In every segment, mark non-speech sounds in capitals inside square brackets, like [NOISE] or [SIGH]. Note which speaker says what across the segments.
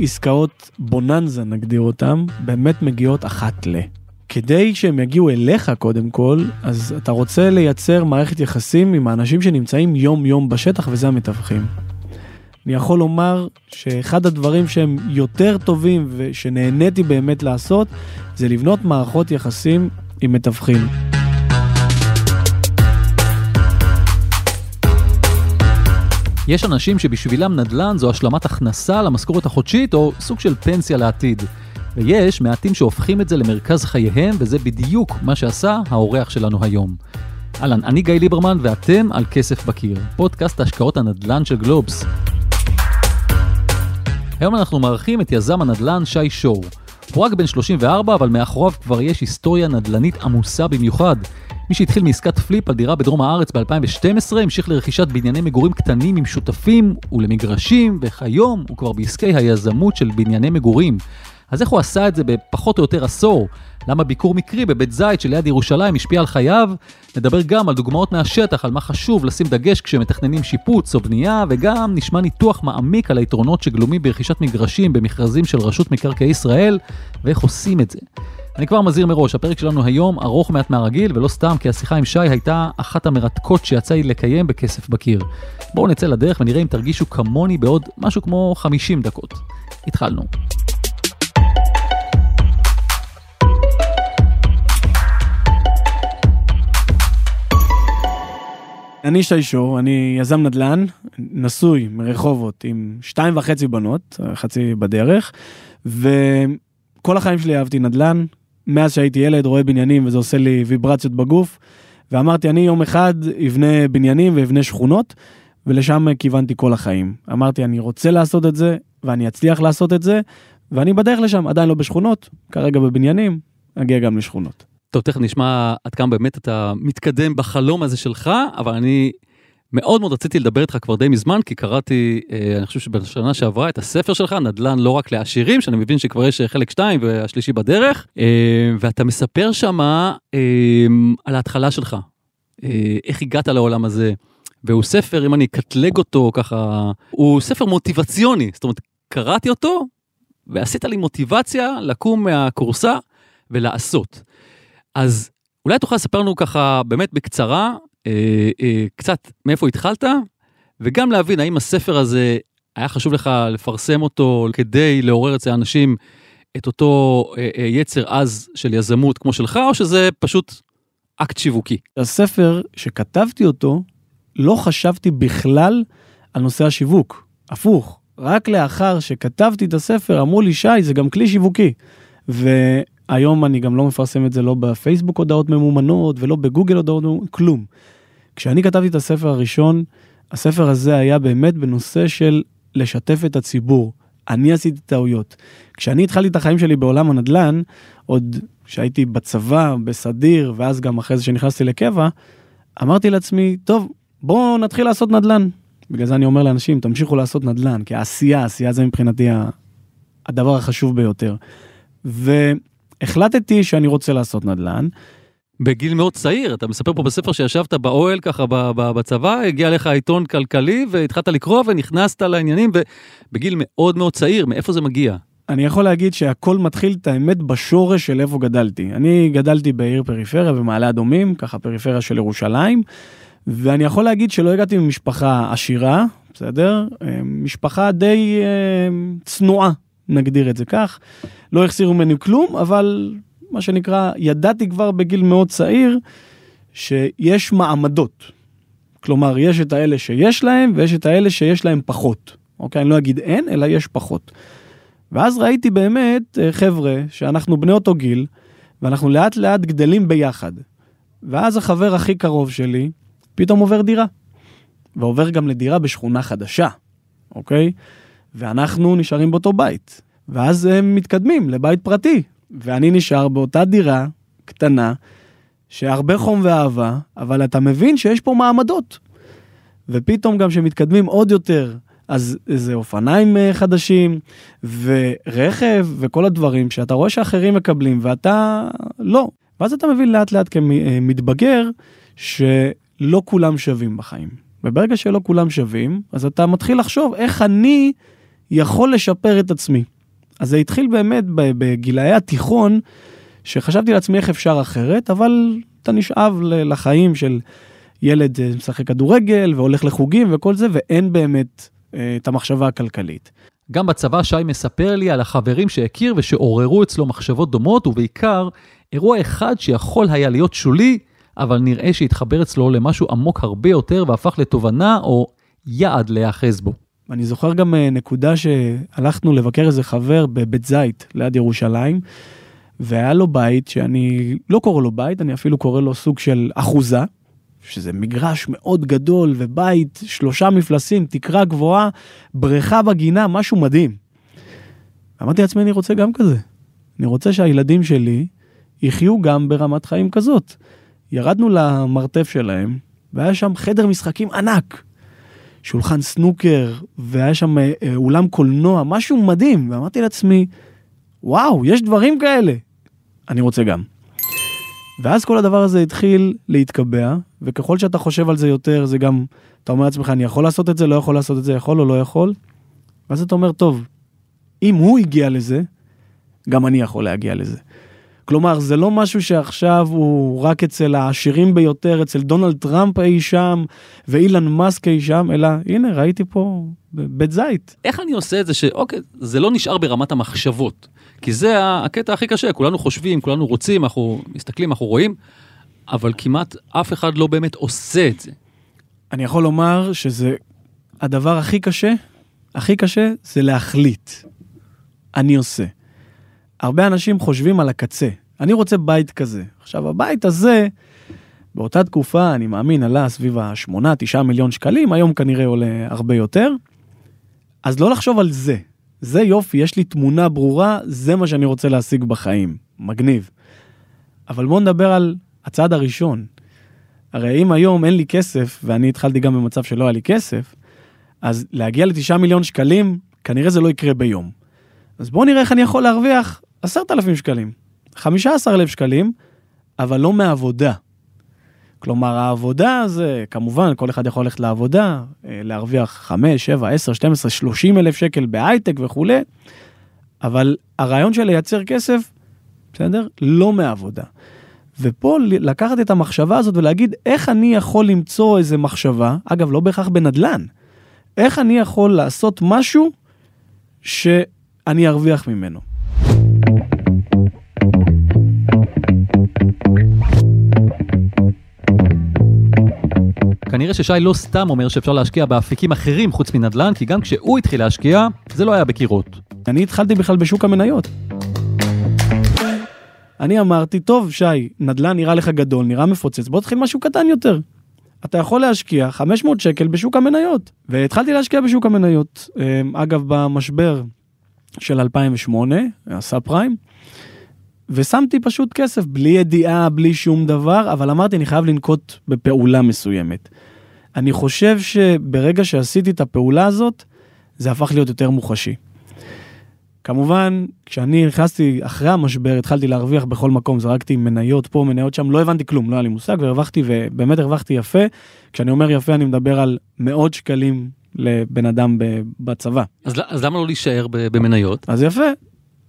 Speaker 1: עסקאות בוננזה, נגדיר אותן, באמת מגיעות אחת ל. כדי שהם יגיעו אליך קודם כל, אז אתה רוצה לייצר מערכת יחסים עם האנשים שנמצאים יום-יום בשטח, וזה המתווכים. אני יכול לומר שאחד הדברים שהם יותר טובים ושנהניתי באמת לעשות, זה לבנות מערכות יחסים עם מתווכים.
Speaker 2: יש אנשים שבשבילם נדל"ן זו השלמת הכנסה למשכורת החודשית או סוג של פנסיה לעתיד. ויש מעטים שהופכים את זה למרכז חייהם, וזה בדיוק מה שעשה האורח שלנו היום. אהלן, אני גיא ליברמן ואתם על כסף בקיר, פודקאסט השקעות הנדל"ן של גלובס. היום אנחנו מארחים את יזם הנדל"ן שי שור. הוא רק בן 34, אבל מאחוריו כבר יש היסטוריה נדל"נית עמוסה במיוחד. מי שהתחיל מעסקת פליפ על דירה בדרום הארץ ב-2012, המשיך לרכישת בנייני מגורים קטנים עם שותפים ולמגרשים, וכיום הוא כבר בעסקי היזמות של בנייני מגורים. אז איך הוא עשה את זה בפחות או יותר עשור? למה ביקור מקרי בבית זית שליד ירושלים השפיע על חייו? נדבר גם על דוגמאות מהשטח, על מה חשוב לשים דגש כשמתכננים שיפוץ או בנייה, וגם נשמע ניתוח מעמיק על היתרונות שגלומים ברכישת מגרשים במכרזים של רשות מקרקעי ישראל, ואיך עושים את זה. אני כבר מזהיר מראש, הפרק שלנו היום ארוך מעט מהרגיל, ולא סתם כי השיחה עם שי הייתה אחת המרתקות שיצא לי לקיים בכסף בקיר. בואו נצא לדרך ונראה אם תרגישו כמוני בעוד משהו כמו 50 דקות. התחלנו.
Speaker 1: אני שי שור, אני יזם נדל"ן, נשוי מרחובות עם שתיים וחצי בנות, חצי בדרך, וכל החיים שלי אהבתי נדל"ן, מאז שהייתי ילד רואה בניינים וזה עושה לי ויברציות בגוף, ואמרתי אני יום אחד אבנה בניינים ואבנה שכונות, ולשם כיוונתי כל החיים. אמרתי אני רוצה לעשות את זה, ואני אצליח לעשות את זה, ואני בדרך לשם, עדיין לא בשכונות, כרגע בבניינים, אגיע גם לשכונות.
Speaker 2: טוב, תכף נשמע עד כמה באמת אתה מתקדם בחלום הזה שלך, אבל אני מאוד מאוד רציתי לדבר איתך כבר די מזמן, כי קראתי, אה, אני חושב שבשנה שעברה, את הספר שלך, נדל"ן לא רק לעשירים, שאני מבין שכבר יש חלק שתיים והשלישי בדרך, אה, ואתה מספר שמה אה, על ההתחלה שלך, איך הגעת לעולם הזה. והוא ספר, אם אני אקטלג אותו ככה, הוא ספר מוטיבציוני, זאת אומרת, קראתי אותו ועשית לי מוטיבציה לקום מהכורסה ולעשות. אז אולי תוכל לספר לנו ככה באמת בקצרה, אה, אה, קצת מאיפה התחלת, וגם להבין האם הספר הזה היה חשוב לך לפרסם אותו כדי לעורר אצל האנשים את אותו אה, אה, יצר עז של יזמות כמו שלך, או שזה פשוט אקט שיווקי.
Speaker 1: הספר שכתבתי אותו, לא חשבתי בכלל על נושא השיווק. הפוך, רק לאחר שכתבתי את הספר אמרו לי, שי, זה גם כלי שיווקי. והיום אני גם לא מפרסם את זה לא בפייסבוק הודעות ממומנות ולא בגוגל הודעות ממומנות, כלום. כשאני כתבתי את הספר הראשון, הספר הזה היה באמת בנושא של לשתף את הציבור. אני עשיתי טעויות. כשאני התחלתי את החיים שלי בעולם הנדל"ן, עוד כשהייתי בצבא, בסדיר, ואז גם אחרי זה שנכנסתי לקבע, אמרתי לעצמי, טוב, בואו נתחיל לעשות נדל"ן. בגלל זה אני אומר לאנשים, תמשיכו לעשות נדל"ן, כי העשייה, העשייה זה מבחינתי הדבר החשוב ביותר. והחלטתי שאני רוצה לעשות נדל"ן.
Speaker 2: בגיל מאוד צעיר, אתה מספר פה בספר שישבת באוהל ככה בצבא, הגיע לך עיתון כלכלי והתחלת לקרוא ונכנסת לעניינים, ובגיל מאוד מאוד צעיר, מאיפה זה מגיע?
Speaker 1: אני יכול להגיד שהכל מתחיל את האמת בשורש של איפה גדלתי. אני גדלתי בעיר פריפריה במעלה אדומים, ככה פריפריה של ירושלים, ואני יכול להגיד שלא הגעתי ממשפחה עשירה, בסדר? משפחה די אה, צנועה, נגדיר את זה כך. לא החסירו ממני כלום, אבל מה שנקרא, ידעתי כבר בגיל מאוד צעיר שיש מעמדות. כלומר, יש את האלה שיש להם ויש את האלה שיש להם פחות. אוקיי? אני לא אגיד אין, אלא יש פחות. ואז ראיתי באמת אה, חבר'ה שאנחנו בני אותו גיל, ואנחנו לאט לאט גדלים ביחד. ואז החבר הכי קרוב שלי פתאום עובר דירה. ועובר גם לדירה בשכונה חדשה, אוקיי? ואנחנו נשארים באותו בית. ואז הם מתקדמים לבית פרטי, ואני נשאר באותה דירה קטנה, שהרבה חום ואהבה, אבל אתה מבין שיש פה מעמדות. ופתאום גם כשמתקדמים עוד יותר, אז זה אופניים אה, חדשים, ורכב, וכל הדברים שאתה רואה שאחרים מקבלים, ואתה לא. ואז אתה מבין לאט לאט כמתבגר, שלא כולם שווים בחיים. וברגע שלא כולם שווים, אז אתה מתחיל לחשוב איך אני יכול לשפר את עצמי. אז זה התחיל באמת בגילאי התיכון, שחשבתי לעצמי איך אפשר אחרת, אבל אתה נשאב לחיים של ילד אה, משחק כדורגל והולך לחוגים וכל זה, ואין באמת אה, את המחשבה הכלכלית.
Speaker 2: גם בצבא שי מספר לי על החברים שהכיר ושעוררו אצלו מחשבות דומות, ובעיקר אירוע אחד שיכול היה להיות שולי, אבל נראה שהתחבר אצלו למשהו עמוק הרבה יותר והפך לתובנה או יעד להיאחז בו.
Speaker 1: אני זוכר גם אה, נקודה שהלכנו לבקר איזה חבר בבית זית ליד ירושלים, והיה לו בית שאני לא קורא לו בית, אני אפילו קורא לו סוג של אחוזה, שזה מגרש מאוד גדול ובית, שלושה מפלסים, תקרה גבוהה, בריכה בגינה, משהו מדהים. אמרתי לעצמי, אני רוצה גם כזה. אני רוצה שהילדים שלי יחיו גם ברמת חיים כזאת. ירדנו למרתף שלהם, והיה שם חדר משחקים ענק. שולחן סנוקר, והיה שם אה, אולם קולנוע, משהו מדהים. ואמרתי לעצמי, וואו, יש דברים כאלה. אני רוצה גם. ואז כל הדבר הזה התחיל להתקבע, וככל שאתה חושב על זה יותר, זה גם, אתה אומר לעצמך, אני יכול לעשות את זה, לא יכול לעשות את זה, יכול או לא יכול. ואז אתה אומר, טוב, אם הוא הגיע לזה, גם אני יכול להגיע לזה. כלומר, זה לא משהו שעכשיו הוא רק אצל העשירים ביותר, אצל דונלד טראמפ אי שם, ואילן מאסק אי שם, אלא הנה, ראיתי פה בית זית.
Speaker 2: איך אני עושה את זה שאוקיי, זה לא נשאר ברמת המחשבות. כי זה הקטע הכי קשה, כולנו חושבים, כולנו רוצים, אנחנו מסתכלים, אנחנו רואים, אבל כמעט אף אחד לא באמת עושה את זה.
Speaker 1: אני יכול לומר שזה הדבר הכי קשה, הכי קשה זה להחליט. אני עושה. הרבה אנשים חושבים על הקצה. אני רוצה בית כזה. עכשיו, הבית הזה, באותה תקופה, אני מאמין, עלה סביב ה-8-9 מיליון שקלים, היום כנראה עולה הרבה יותר. אז לא לחשוב על זה. זה יופי, יש לי תמונה ברורה, זה מה שאני רוצה להשיג בחיים. מגניב. אבל בואו נדבר על הצעד הראשון. הרי אם היום אין לי כסף, ואני התחלתי גם במצב שלא היה לי כסף, אז להגיע לתשעה מיליון שקלים, כנראה זה לא יקרה ביום. אז בואו נראה איך אני יכול להרוויח עשרת אלפים שקלים, חמישה עשר אלף שקלים, אבל לא מעבודה. כלומר, העבודה זה, כמובן, כל אחד יכול ללכת לעבודה, אה, להרוויח 5, 7, 10, 12, 30 אלף שקל בהייטק וכולי, אבל הרעיון של לייצר כסף, בסדר? לא מעבודה. ופה לקחת את המחשבה הזאת ולהגיד, איך אני יכול למצוא איזה מחשבה, אגב, לא בהכרח בנדל"ן, איך אני יכול לעשות משהו שאני ארוויח ממנו.
Speaker 2: כנראה ששי לא סתם אומר שאפשר להשקיע באפיקים אחרים חוץ מנדל"ן, כי גם כשהוא התחיל להשקיע, זה לא היה בקירות.
Speaker 1: אני התחלתי בכלל בשוק המניות. אני אמרתי, טוב, שי, נדל"ן נראה לך גדול, נראה מפוצץ, בוא תתחיל משהו קטן יותר. אתה יכול להשקיע 500 שקל בשוק המניות. והתחלתי להשקיע בשוק המניות. אמ, אגב, במשבר של 2008, הסאב פריים, ושמתי פשוט כסף, בלי ידיעה, בלי שום דבר, אבל אמרתי, אני חייב לנקוט בפעולה מסוימת. אני חושב שברגע שעשיתי את הפעולה הזאת, זה הפך להיות יותר מוחשי. כמובן, כשאני נכנסתי אחרי המשבר, התחלתי להרוויח בכל מקום, זרקתי מניות פה, מניות שם, לא הבנתי כלום, לא היה לי מושג, והרווחתי, ובאמת הרווחתי יפה. כשאני אומר יפה, אני מדבר על מאות שקלים לבן אדם בצבא.
Speaker 2: אז, אז למה לא להישאר במניות?
Speaker 1: אז יפה.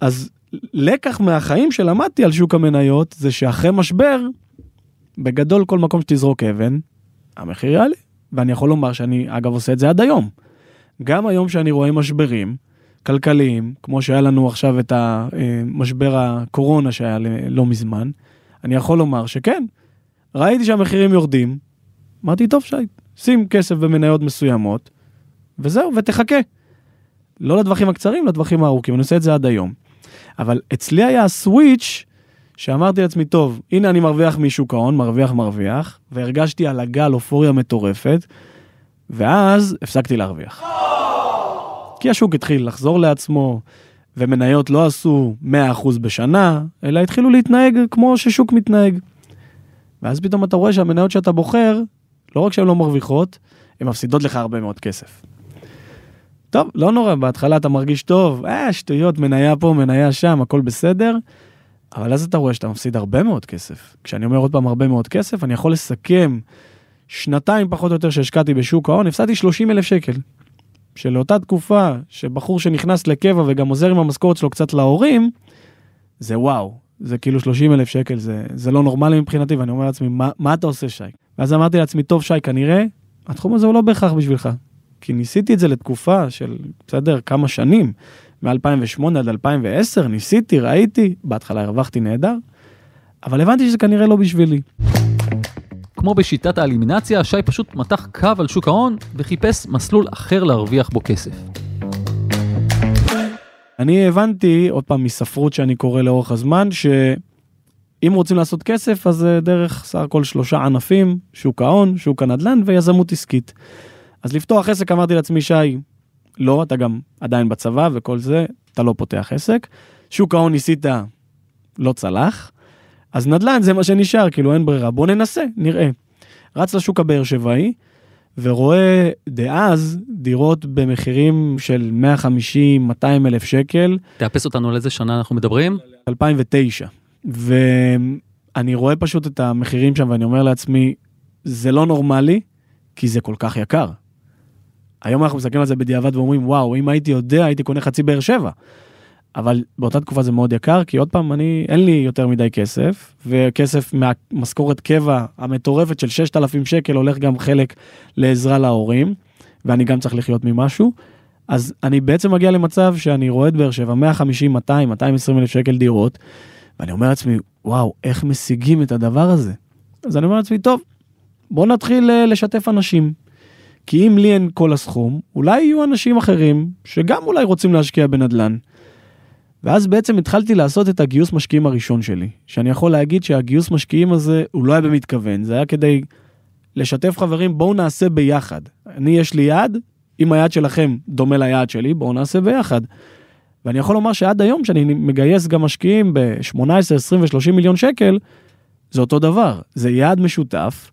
Speaker 1: אז לקח מהחיים שלמדתי על שוק המניות, זה שאחרי משבר, בגדול כל מקום שתזרוק אבן, המחיר יעלה. ואני יכול לומר שאני, אגב, עושה את זה עד היום. גם היום שאני רואה משברים כלכליים, כמו שהיה לנו עכשיו את המשבר הקורונה שהיה לא מזמן, אני יכול לומר שכן, ראיתי שהמחירים יורדים, אמרתי, טוב שי, שים כסף במניות מסוימות, וזהו, ותחכה. לא לטווחים הקצרים, לטווחים הארוכים, אני עושה את זה עד היום. אבל אצלי היה הסוויץ' שאמרתי לעצמי, טוב, הנה אני מרוויח משוק ההון, מרוויח מרוויח, והרגשתי על הגל אופוריה מטורפת, ואז הפסקתי להרוויח. כי השוק התחיל לחזור לעצמו, ומניות לא עשו 100% בשנה, אלא התחילו להתנהג כמו ששוק מתנהג. ואז פתאום אתה רואה שהמניות שאתה בוחר, לא רק שהן לא מרוויחות, הן מפסידות לך הרבה מאוד כסף. טוב, לא נורא, בהתחלה אתה מרגיש טוב, אה, שטויות, מניה פה, מניה שם, הכל בסדר. אבל אז אתה רואה שאתה מפסיד הרבה מאוד כסף. כשאני אומר עוד פעם הרבה מאוד כסף, אני יכול לסכם שנתיים פחות או יותר שהשקעתי בשוק ההון, הפסדתי 30 אלף שקל. שלאותה תקופה שבחור שנכנס לקבע וגם עוזר עם המשכורת שלו קצת להורים, זה וואו, זה כאילו 30 אלף שקל, זה, זה לא נורמלי מבחינתי, ואני אומר לעצמי, מה, מה אתה עושה שי? ואז אמרתי לעצמי, טוב שי, כנראה התחום הזה הוא לא בהכרח בשבילך. כי ניסיתי את זה לתקופה של, בסדר, כמה שנים, מ-2008 עד 2010, ניסיתי, ראיתי, בהתחלה הרווחתי נהדר, אבל הבנתי שזה כנראה לא בשבילי.
Speaker 2: כמו בשיטת האלימינציה, שי פשוט מתח קו על שוק ההון וחיפש מסלול אחר להרוויח בו כסף.
Speaker 1: אני הבנתי, עוד פעם, מספרות שאני קורא לאורך הזמן, שאם רוצים לעשות כסף, אז זה דרך סך הכל שלושה ענפים, שוק ההון, שוק הנדל"ן ויזמות עסקית. אז לפתוח עסק, אמרתי לעצמי, שי, לא, אתה גם עדיין בצבא וכל זה, אתה לא פותח עסק. שוק ההון ניסית, לא צלח. אז נדל"ן זה מה שנשאר, כאילו אין ברירה, בוא ננסה, נראה. רץ לשוק הבאר שבעי, ורואה דאז דירות במחירים של 150-200 אלף שקל.
Speaker 2: תאפס אותנו על איזה שנה אנחנו מדברים?
Speaker 1: 2009. ואני רואה פשוט את המחירים שם ואני אומר לעצמי, זה לא נורמלי, כי זה כל כך יקר. היום אנחנו מסתכלים על זה בדיעבד ואומרים, וואו, אם הייתי יודע, הייתי קונה חצי באר שבע. אבל באותה תקופה זה מאוד יקר, כי עוד פעם, אני, אין לי יותר מדי כסף, וכסף מהמשכורת קבע המטורפת של 6,000 שקל הולך גם חלק לעזרה להורים, ואני גם צריך לחיות ממשהו. אז אני בעצם מגיע למצב שאני רואה את באר שבע, 150, 200, 220 אלף שקל דירות, ואני אומר לעצמי, וואו, איך משיגים את הדבר הזה? אז אני אומר לעצמי, טוב, בוא נתחיל אה, לשתף אנשים. כי אם לי אין כל הסכום, אולי יהיו אנשים אחרים שגם אולי רוצים להשקיע בנדל"ן. ואז בעצם התחלתי לעשות את הגיוס משקיעים הראשון שלי, שאני יכול להגיד שהגיוס משקיעים הזה הוא לא היה במתכוון, זה היה כדי לשתף חברים, בואו נעשה ביחד. אני יש לי יעד, אם היעד שלכם דומה ליעד שלי, בואו נעשה ביחד. ואני יכול לומר שעד היום, שאני מגייס גם משקיעים ב-18, 20 ו-30 מיליון שקל, זה אותו דבר, זה יעד משותף,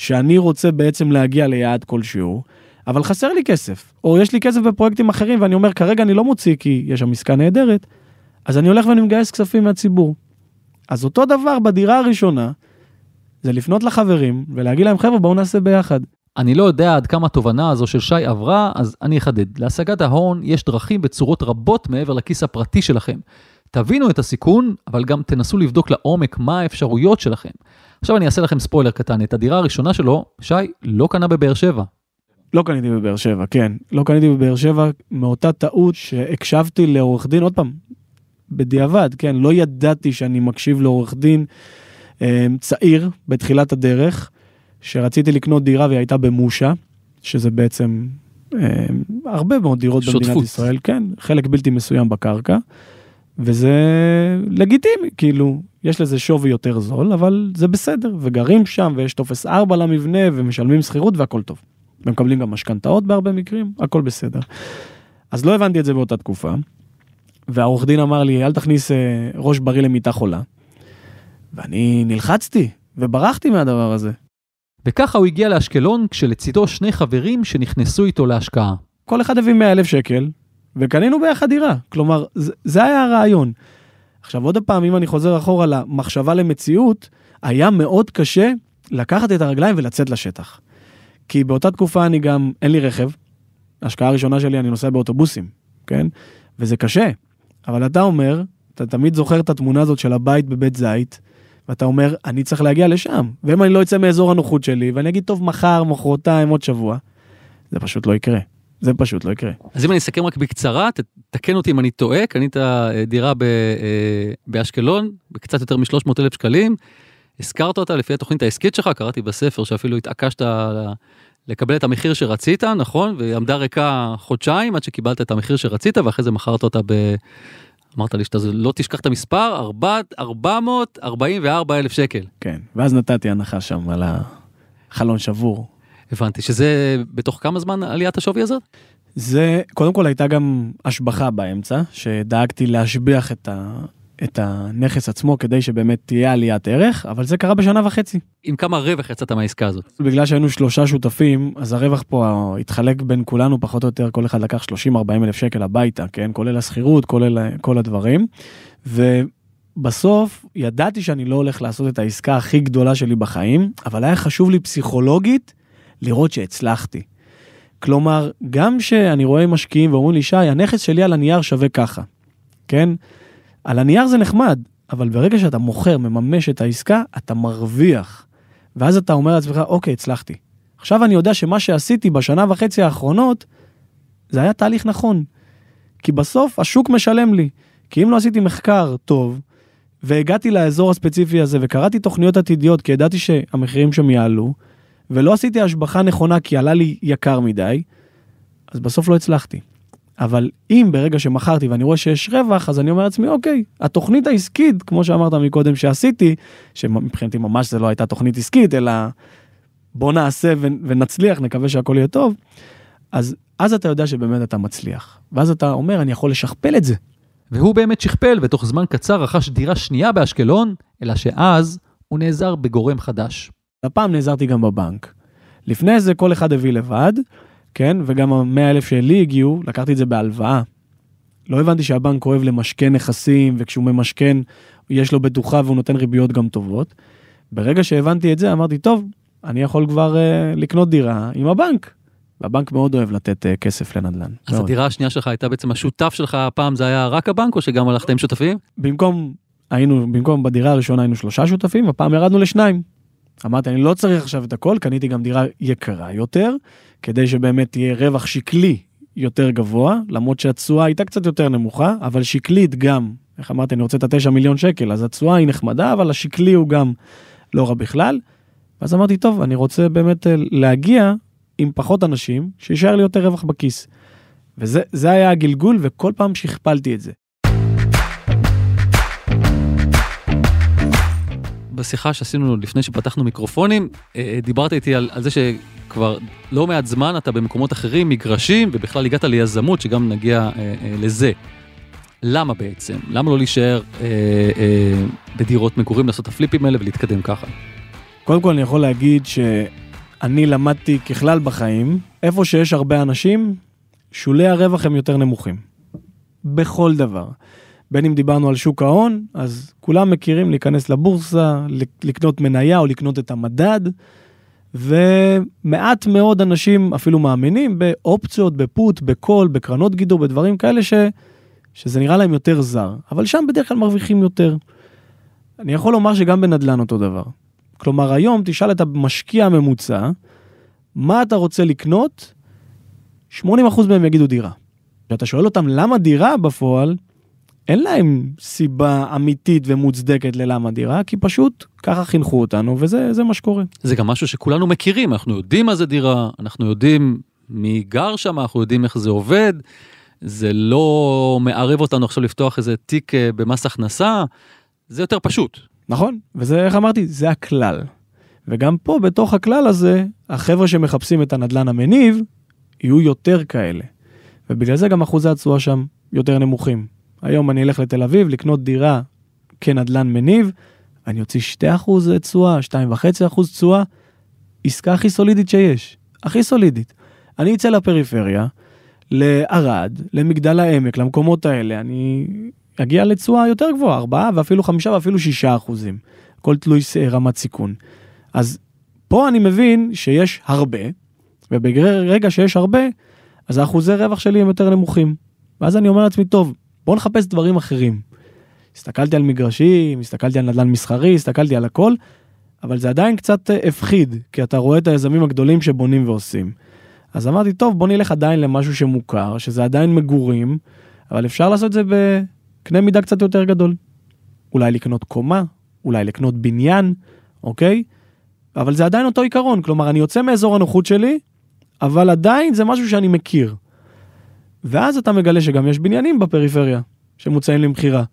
Speaker 1: שאני רוצה בעצם להגיע ליעד כלשהו, אבל חסר לי כסף, או יש לי כסף בפרויקטים אחרים ואני אומר כרגע אני לא מוציא כי יש שם עסקה נהדרת, אז אני הולך ואני מגייס כספים מהציבור. אז אותו דבר בדירה הראשונה, זה לפנות לחברים ולהגיד להם חבר'ה בואו נעשה ביחד.
Speaker 2: אני לא יודע עד כמה התובנה הזו של שי עברה, אז אני אחדד. להשגת ההון יש דרכים וצורות רבות מעבר לכיס הפרטי שלכם. תבינו את הסיכון, אבל גם תנסו לבדוק לעומק מה האפשרויות שלכם. עכשיו אני אעשה לכם ספוילר קטן, את הדירה הראשונה שלו, שי לא קנה בבאר שבע.
Speaker 1: לא קניתי בבאר שבע, כן. לא קניתי בבאר שבע מאותה טעות שהקשבתי לעורך דין, עוד פעם, בדיעבד, כן, לא ידעתי שאני מקשיב לעורך דין אה, צעיר בתחילת הדרך, שרציתי לקנות דירה והיא הייתה במושה, שזה בעצם אה, הרבה מאוד דירות שותפות. במדינת ישראל, כן, חלק בלתי מסוים בקרקע, וזה לגיטימי, כאילו, יש לזה שווי יותר זול, אבל זה בסדר, וגרים שם, ויש טופס 4 למבנה, ומשלמים שכירות והכל טוב. ומקבלים גם משכנתאות בהרבה מקרים, הכל בסדר. אז לא הבנתי את זה באותה תקופה. והעורך דין אמר לי, אל תכניס אה, ראש בריא למיטה חולה. ואני נלחצתי, וברחתי מהדבר הזה.
Speaker 2: וככה הוא הגיע לאשקלון, כשלצידו שני חברים שנכנסו איתו להשקעה.
Speaker 1: כל אחד הביא 100 אלף שקל, וקנינו ביחד דירה. כלומר, זה, היה הרעיון. עכשיו, עוד פעם, אם אני חוזר אחורה למחשבה למציאות, היה מאוד קשה לקחת את הרגליים ולצאת לשטח. כי באותה תקופה אני גם, אין לי רכב. ההשקעה הראשונה שלי, אני נוסע באוטובוסים, כן? וזה קשה. אבל אתה אומר, אתה תמיד זוכר את התמונה הזאת של הבית בבית זית, ואתה אומר, אני צריך להגיע לשם. ואם אני לא אצא מאזור הנוחות שלי, ואני אגיד, טוב, מחר, מחרתיים, עוד שבוע, זה פשוט לא יקרה. זה פשוט לא יקרה.
Speaker 2: אז אם אני אסכם רק בקצרה, תקן אותי אם אני טועה, קנית אה, דירה ב, אה, באשקלון, בקצת יותר מ-300 אלף שקלים, הזכרת אותה לפי התוכנית העסקית שלך, קראתי בספר שאפילו התעקשת לקבל את המחיר שרצית, נכון? והיא עמדה ריקה חודשיים עד שקיבלת את המחיר שרצית, ואחרי זה מכרת אותה ב... אמרת לי שאתה לא תשכח את המספר, 444 אלף שקל.
Speaker 1: כן, ואז נתתי הנחה שם על החלון שבור.
Speaker 2: הבנתי, שזה בתוך כמה זמן עליית השווי הזאת?
Speaker 1: זה, קודם כל הייתה גם השבחה באמצע, שדאגתי להשביח את, ה, את הנכס עצמו כדי שבאמת תהיה עליית ערך, אבל זה קרה בשנה וחצי.
Speaker 2: עם כמה רווח יצאת מהעסקה הזאת?
Speaker 1: בגלל שהיינו שלושה שותפים, אז הרווח פה התחלק בין כולנו פחות או יותר, כל אחד לקח 30-40 אלף שקל הביתה, כן? כולל השכירות, כולל כל הדברים. ובסוף ידעתי שאני לא הולך לעשות את העסקה הכי גדולה שלי בחיים, אבל היה חשוב לי פסיכולוגית לראות שהצלחתי. כלומר, גם שאני רואה משקיעים ואומרים לי, שי, הנכס שלי על הנייר שווה ככה, כן? על הנייר זה נחמד, אבל ברגע שאתה מוכר, מממש את העסקה, אתה מרוויח. ואז אתה אומר לעצמך, אוקיי, הצלחתי. עכשיו אני יודע שמה שעשיתי בשנה וחצי האחרונות, זה היה תהליך נכון. כי בסוף השוק משלם לי. כי אם לא עשיתי מחקר טוב, והגעתי לאזור הספציפי הזה וקראתי תוכניות עתידיות כי ידעתי שהמחירים שם יעלו, ולא עשיתי השבחה נכונה כי עלה לי יקר מדי, אז בסוף לא הצלחתי. אבל אם ברגע שמכרתי ואני רואה שיש רווח, אז אני אומר לעצמי, אוקיי, התוכנית העסקית, כמו שאמרת מקודם שעשיתי, שמבחינתי ממש זה לא הייתה תוכנית עסקית, אלא בוא נעשה ונצליח, נקווה שהכל יהיה טוב, אז, אז אתה יודע שבאמת אתה מצליח. ואז אתה אומר, אני יכול לשכפל את זה.
Speaker 3: והוא באמת שכפל, ותוך זמן קצר רכש דירה שנייה באשקלון, אלא שאז הוא נעזר בגורם חדש.
Speaker 1: הפעם נעזרתי גם בבנק. לפני זה כל אחד הביא לבד, כן, וגם המאה אלף שלי הגיעו, לקחתי את זה בהלוואה. לא הבנתי שהבנק אוהב למשכן נכסים, וכשהוא ממשכן, יש לו בטוחה והוא נותן ריביות גם טובות. ברגע שהבנתי את זה, אמרתי, טוב, אני יכול כבר uh, לקנות דירה עם הבנק. והבנק מאוד אוהב לתת uh, כסף לנדל"ן.
Speaker 2: אז
Speaker 1: מאוד.
Speaker 2: הדירה השנייה שלך הייתה בעצם השותף שלך, הפעם זה היה רק הבנק, או שגם הלכת עם שותפים?
Speaker 1: במקום, היינו, במקום בדירה הראשונה היינו שלושה שותפים, הפעם ירדנו לשניים. אמרתי, אני לא צריך עכשיו את הכל, קניתי גם דירה יקרה יותר, כדי שבאמת תהיה רווח שקלי יותר גבוה, למרות שהתשואה הייתה קצת יותר נמוכה, אבל שקלית גם, איך אמרתי, אני רוצה את התשע מיליון שקל, אז התשואה היא נחמדה, אבל השקלי הוא גם לא רע בכלל. ואז אמרתי, טוב, אני רוצה באמת אה, להגיע עם פחות אנשים, שישאר לי יותר רווח בכיס. וזה היה הגלגול, וכל פעם שכפלתי את זה.
Speaker 2: בשיחה שעשינו לפני שפתחנו מיקרופונים, אה, דיברת איתי על, על זה שכבר לא מעט זמן אתה במקומות אחרים, מגרשים, ובכלל הגעת ליזמות, שגם נגיע אה, אה, לזה. למה בעצם? למה לא להישאר אה, אה, בדירות מגורים, לעשות את הפליפים האלה ולהתקדם ככה?
Speaker 1: קודם כל אני יכול להגיד שאני למדתי ככלל בחיים, איפה שיש הרבה אנשים, שולי הרווח הם יותר נמוכים. בכל דבר. בין אם דיברנו על שוק ההון, אז כולם מכירים להיכנס לבורסה, לקנות מניה או לקנות את המדד, ומעט מאוד אנשים אפילו מאמינים באופציות, בפוט, בקול, בקרנות גידור, בדברים כאלה ש... שזה נראה להם יותר זר, אבל שם בדרך כלל מרוויחים יותר. אני יכול לומר שגם בנדל"ן אותו דבר. כלומר, היום תשאל את המשקיע הממוצע, מה אתה רוצה לקנות? 80% מהם יגידו דירה. כשאתה שואל אותם למה דירה בפועל, אין להם סיבה אמיתית ומוצדקת ללמה דירה, כי פשוט ככה חינכו אותנו, וזה מה שקורה.
Speaker 2: זה גם משהו שכולנו מכירים, אנחנו יודעים מה זה דירה, אנחנו יודעים מי גר שם, אנחנו יודעים איך זה עובד, זה לא מערב אותנו עכשיו לפתוח איזה תיק אה, במס הכנסה, זה יותר פשוט.
Speaker 1: נכון, וזה, איך אמרתי, זה הכלל. וגם פה, בתוך הכלל הזה, החבר'ה שמחפשים את הנדלן המניב, יהיו יותר כאלה. ובגלל זה גם אחוזי התשואה שם יותר נמוכים. היום אני אלך לתל אביב לקנות דירה כנדלן מניב, אני אוציא 2% תשואה, 2.5% תשואה, עסקה הכי סולידית שיש, הכי סולידית. אני אצא לפריפריה, לערד, למגדל העמק, למקומות האלה, אני אגיע לתשואה יותר גבוהה, 4 ואפילו 5 ואפילו 6 אחוזים, הכל תלוי רמת סיכון. אז פה אני מבין שיש הרבה, וברגע שיש הרבה, אז האחוזי רווח שלי הם יותר נמוכים. ואז אני אומר לעצמי, טוב, בוא נחפש דברים אחרים. הסתכלתי על מגרשים, הסתכלתי על נדל"ן מסחרי, הסתכלתי על הכל, אבל זה עדיין קצת אה, הפחיד, כי אתה רואה את היזמים הגדולים שבונים ועושים. אז אמרתי, טוב, בוא נלך עדיין למשהו שמוכר, שזה עדיין מגורים, אבל אפשר לעשות את זה בקנה מידה קצת יותר גדול. אולי לקנות קומה, אולי לקנות בניין, אוקיי? אבל זה עדיין אותו עיקרון, כלומר, אני יוצא מאזור הנוחות שלי, אבל עדיין זה משהו שאני מכיר. ואז אתה מגלה שגם יש בניינים בפריפריה שמוצעים למכירה.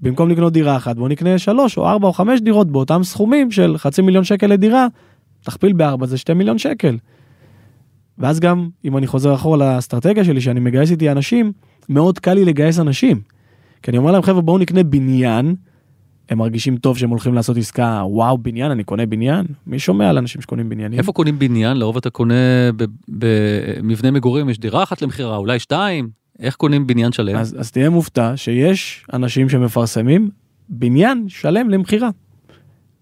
Speaker 1: במקום לקנות דירה אחת בוא נקנה שלוש או ארבע או חמש דירות באותם סכומים של חצי מיליון שקל לדירה, תכפיל בארבע זה שתי מיליון שקל. ואז גם אם אני חוזר אחורה לאסטרטגיה שלי שאני מגייס איתי אנשים, מאוד קל לי לגייס אנשים. כי אני אומר להם חבר'ה בואו נקנה בניין, הם מרגישים טוב שהם הולכים לעשות עסקה וואו בניין אני קונה בניין? מי שומע על אנשים שקונים בניינים?
Speaker 2: איפה קונים בניין? לרוב אתה קונה במבנה מגורים יש דירה אחת למכירה אולי שתיים. איך קונים בניין שלם?
Speaker 1: אז, אז תהיה מופתע שיש אנשים שמפרסמים בניין שלם למכירה.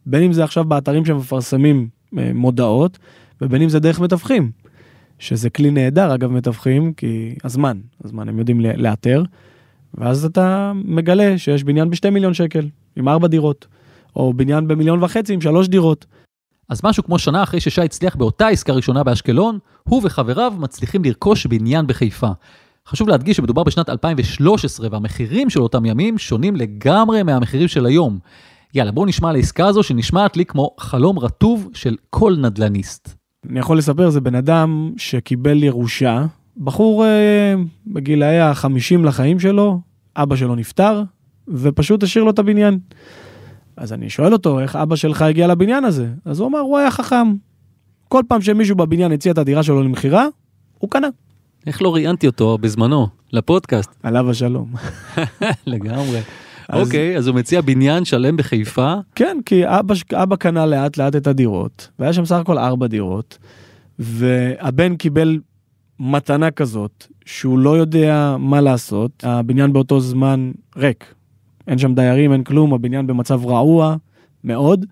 Speaker 1: בין אם זה עכשיו באתרים שמפרסמים אה, מודעות ובין אם זה דרך מתווכים. שזה כלי נהדר, אגב, מתווכים, כי הזמן, הזמן, הם יודעים לאתר, ואז אתה מגלה שיש בניין בשתי מיליון שקל, עם ארבע דירות, או בניין במיליון וחצי עם שלוש דירות.
Speaker 3: אז משהו כמו שנה אחרי ששי הצליח באותה עסקה ראשונה באשקלון, הוא וחבריו מצליחים לרכוש בניין בחיפה. חשוב להדגיש שמדובר בשנת 2013 והמחירים של אותם ימים שונים לגמרי מהמחירים של היום. יאללה, בואו נשמע על העסקה הזו שנשמעת לי כמו חלום רטוב של כל נדל"ניסט.
Speaker 1: אני יכול לספר, זה בן אדם שקיבל ירושה, בחור אה, בגילאי ה-50 לחיים שלו, אבא שלו נפטר, ופשוט השאיר לו את הבניין. אז אני שואל אותו, איך אבא שלך הגיע לבניין הזה? אז הוא אמר, הוא היה חכם. כל פעם שמישהו בבניין הציע את הדירה שלו למכירה, הוא קנה.
Speaker 2: איך לא ראיינתי אותו בזמנו לפודקאסט?
Speaker 1: עליו השלום. [LAUGHS]
Speaker 2: לגמרי. אוקיי, אז הוא מציע בניין שלם בחיפה.
Speaker 1: כן, כי אבא, אבא קנה לאט לאט את הדירות, והיה שם סך הכל ארבע דירות, והבן קיבל מתנה כזאת, שהוא לא יודע מה לעשות, הבניין באותו זמן ריק. אין שם דיירים, אין כלום, הבניין במצב רעוע מאוד,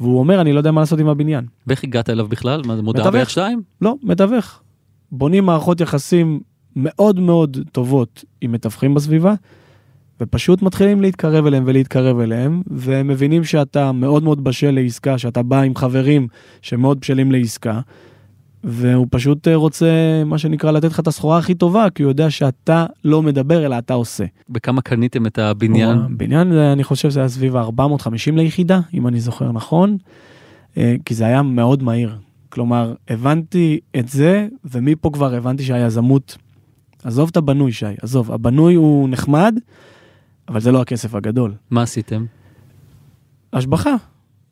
Speaker 1: והוא אומר, אני לא יודע מה לעשות עם הבניין.
Speaker 2: ואיך הגעת אליו בכלל? מה מודעה. ביד שתיים?
Speaker 1: לא, מתווך. בונים מערכות יחסים מאוד מאוד טובות עם מתווכים בסביבה, ופשוט מתחילים להתקרב אליהם ולהתקרב אליהם, והם מבינים שאתה מאוד מאוד בשל לעסקה, שאתה בא עם חברים שמאוד בשלים לעסקה, והוא פשוט אה, רוצה, מה שנקרא, לתת לך את הסחורה הכי טובה, כי הוא יודע שאתה לא מדבר, אלא אתה עושה.
Speaker 2: בכמה קניתם את הבניין?
Speaker 1: בניין, זה, אני חושב שזה היה סביב ה-450 ליחידה, אם אני זוכר נכון, אה, כי זה היה מאוד מהיר. כלומר, הבנתי את זה, ומפה כבר הבנתי שהיזמות, עזוב את הבנוי, שי, עזוב, הבנוי הוא נחמד, אבל זה לא הכסף הגדול.
Speaker 2: מה עשיתם?
Speaker 1: השבחה,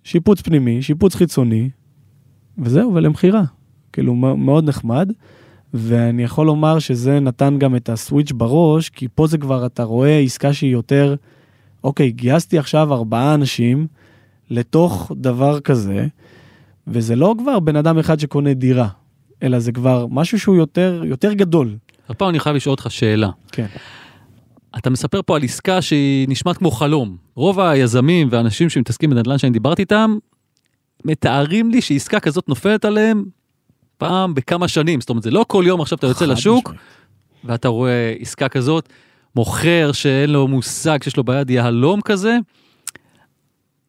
Speaker 1: שיפוץ פנימי, שיפוץ חיצוני, וזהו, ולמכירה. כאילו, מאוד נחמד. ואני יכול לומר שזה נתן גם את הסוויץ' בראש, כי פה זה כבר, אתה רואה עסקה שהיא יותר, אוקיי, גייסתי עכשיו ארבעה אנשים לתוך דבר כזה, וזה לא כבר בן אדם אחד שקונה דירה, אלא זה כבר משהו שהוא יותר, יותר גדול.
Speaker 2: הפעם אני חייב לשאול אותך שאלה.
Speaker 1: כן.
Speaker 2: אתה מספר פה על עסקה שהיא נשמעת כמו חלום. רוב היזמים והאנשים שמתעסקים בנדל"ן שאני דיברתי איתם, מתארים לי שעסקה כזאת נופלת עליהם פעם בכמה שנים. זאת אומרת, זה לא כל יום עכשיו אתה יוצא לשוק. ואתה רואה עסקה כזאת, מוכר שאין לו מושג, שיש לו ביד יהלום כזה,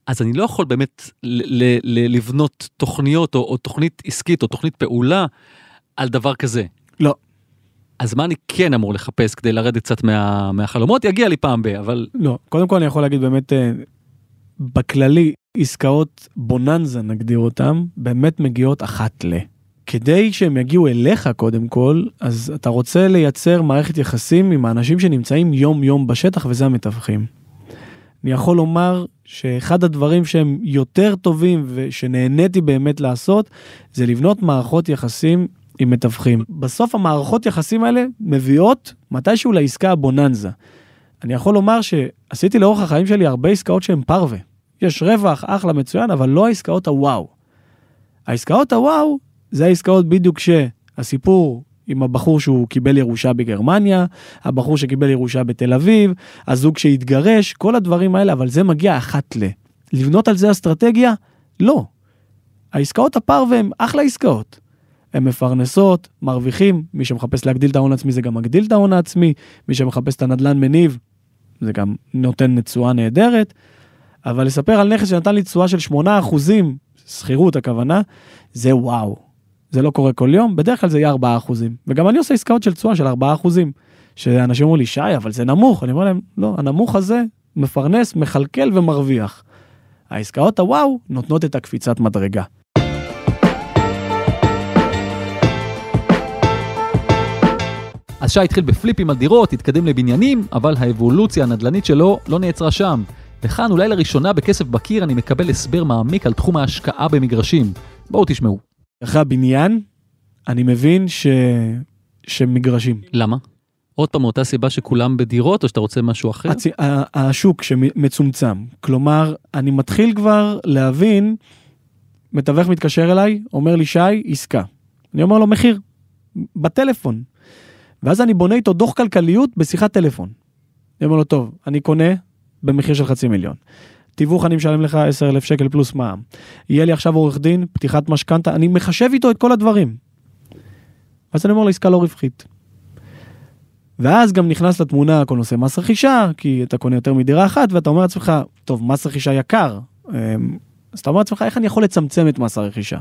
Speaker 2: אז אני לא יכול באמת לבנות תוכניות או, או תוכנית עסקית או תוכנית פעולה על דבר כזה.
Speaker 1: לא.
Speaker 2: אז מה אני כן אמור לחפש כדי לרדת קצת מה, מהחלומות? יגיע לי פעם ב... אבל
Speaker 1: לא, קודם כל אני יכול להגיד באמת, אה, בכללי, עסקאות בוננזה נגדיר אותן, באמת מגיעות אחת ל. כדי שהם יגיעו אליך קודם כל, אז אתה רוצה לייצר מערכת יחסים עם האנשים שנמצאים יום יום בשטח וזה המתווכים. אני יכול לומר שאחד הדברים שהם יותר טובים ושנהניתי באמת לעשות, זה לבנות מערכות יחסים עם מתווכים. בסוף המערכות יחסים האלה מביאות מתישהו לעסקה הבוננזה. אני יכול לומר שעשיתי לאורך החיים שלי הרבה עסקאות שהן פרווה. יש רווח, אחלה, מצוין, אבל לא העסקאות הוואו. העסקאות הוואו זה העסקאות בדיוק שהסיפור עם הבחור שהוא קיבל ירושה בגרמניה, הבחור שקיבל ירושה בתל אביב, הזוג שהתגרש, כל הדברים האלה, אבל זה מגיע אחת ל. לבנות על זה אסטרטגיה? לא. העסקאות הפרווה הן אחלה עסקאות. הן מפרנסות, מרוויחים, מי שמחפש להגדיל את ההון העצמי זה גם מגדיל את ההון העצמי, מי שמחפש את הנדלן מניב, זה גם נותן תשואה נהדרת, אבל לספר על נכס שנתן לי תשואה של 8%, שכירות הכוונה, זה וואו. זה לא קורה כל יום, בדרך כלל זה יהיה 4%. וגם אני עושה עסקאות של תשואה של 4%, שאנשים אומרים לי, שי, אבל זה נמוך. אני אומר להם, לא, הנמוך הזה מפרנס, מכלכל ומרוויח. העסקאות הוואו נותנות את הקפיצת מדרגה.
Speaker 3: אז שי התחיל בפליפים על דירות, התקדם לבניינים, אבל האבולוציה הנדל"נית שלו לא נעצרה שם. וכאן אולי לראשונה בכסף בקיר אני מקבל הסבר מעמיק על תחום ההשקעה במגרשים. בואו תשמעו.
Speaker 1: אחרי הבניין, אני מבין ש... שמגרשים.
Speaker 2: למה? עוד פעם, מאותה סיבה שכולם בדירות, או שאתה רוצה משהו אחר?
Speaker 1: הצ... השוק שמצומצם. כלומר, אני מתחיל כבר להבין, מתווך מתקשר אליי, אומר לי, שי, עסקה. אני אומר לו, מחיר, בטלפון. ואז אני בונה איתו דוח כלכליות בשיחת טלפון. אני אומר לו, טוב, אני קונה במחיר של חצי מיליון. תיווך אני משלם לך 10,000 שקל פלוס מע"מ. יהיה לי עכשיו עורך דין, פתיחת משכנתה, אני מחשב איתו את כל הדברים. ואז אני אומר לו עסקה לא רווחית. ואז גם נכנס לתמונה כל נושא מס רכישה, כי אתה קונה יותר מדירה אחת ואתה אומר לעצמך, טוב, מס רכישה יקר. אמ, אז אתה אומר לעצמך, איך אני יכול לצמצם את מס הרכישה?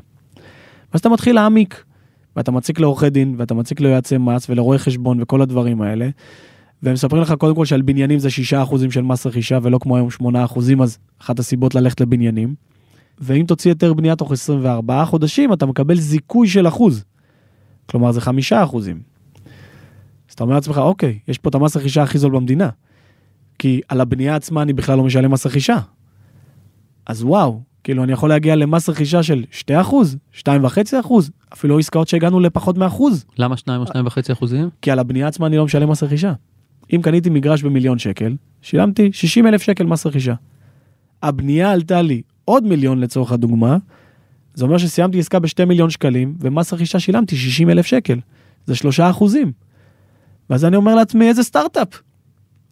Speaker 1: ואז אתה מתחיל להעמיק, ואתה מציק לעורכי דין, ואתה מציק ליועצי מס ולרואי חשבון וכל הדברים האלה. והם מספרים לך קודם כל שעל בניינים זה 6% של מס רכישה ולא כמו היום 8%, אז אחת הסיבות ללכת לבניינים. ואם תוציא היתר בנייה תוך 24 חודשים, אתה מקבל זיכוי של אחוז. כלומר זה 5 אחוזים. אז אתה אומר לעצמך, אוקיי, יש פה את המס רכישה הכי זול במדינה. כי על הבנייה עצמה אני בכלל לא משלם מס רכישה. אז וואו, כאילו אני יכול להגיע למס רכישה של 2 אחוז, 2.5 אחוז, אפילו עסקאות שהגענו לפחות מאחוז,
Speaker 2: למה 2 או 2.5 אחוזים?
Speaker 1: כי על הבנייה עצמה אני לא משלם מס רכישה. אם קניתי מגרש במיליון שקל, שילמתי 60 אלף שקל מס רכישה. הבנייה עלתה לי עוד מיליון לצורך הדוגמה, זה אומר שסיימתי עסקה בשתי מיליון שקלים, ומס רכישה שילמתי 60 אלף שקל. זה שלושה אחוזים. ואז אני אומר לעצמי, איזה סטארט-אפ.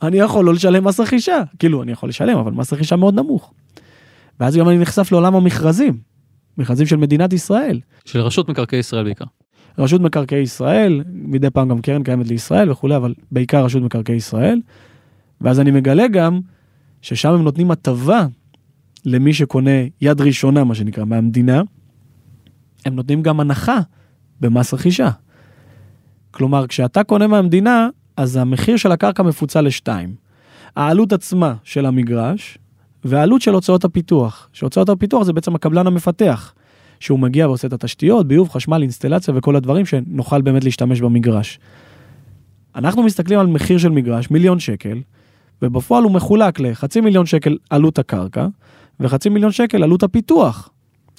Speaker 1: אני יכול לא לשלם מס רכישה. כאילו, אני יכול לשלם, אבל מס רכישה מאוד נמוך. ואז גם אני נחשף לעולם המכרזים. מכרזים של מדינת ישראל.
Speaker 2: של רשות מקרקעי ישראל בעיקר.
Speaker 1: רשות מקרקעי ישראל, מדי פעם גם קרן קיימת לישראל וכולי, אבל בעיקר רשות מקרקעי ישראל. ואז אני מגלה גם ששם הם נותנים הטבה למי שקונה יד ראשונה, מה שנקרא, מהמדינה. הם נותנים גם הנחה במס רכישה. כלומר, כשאתה קונה מהמדינה, אז המחיר של הקרקע מפוצל לשתיים. העלות עצמה של המגרש, והעלות של הוצאות הפיתוח. שהוצאות הפיתוח זה בעצם הקבלן המפתח. שהוא מגיע ועושה את התשתיות, ביוב, חשמל, אינסטלציה וכל הדברים שנוכל באמת להשתמש במגרש. אנחנו מסתכלים על מחיר של מגרש, מיליון שקל, ובפועל הוא מחולק לחצי מיליון שקל עלות הקרקע, וחצי מיליון שקל עלות הפיתוח.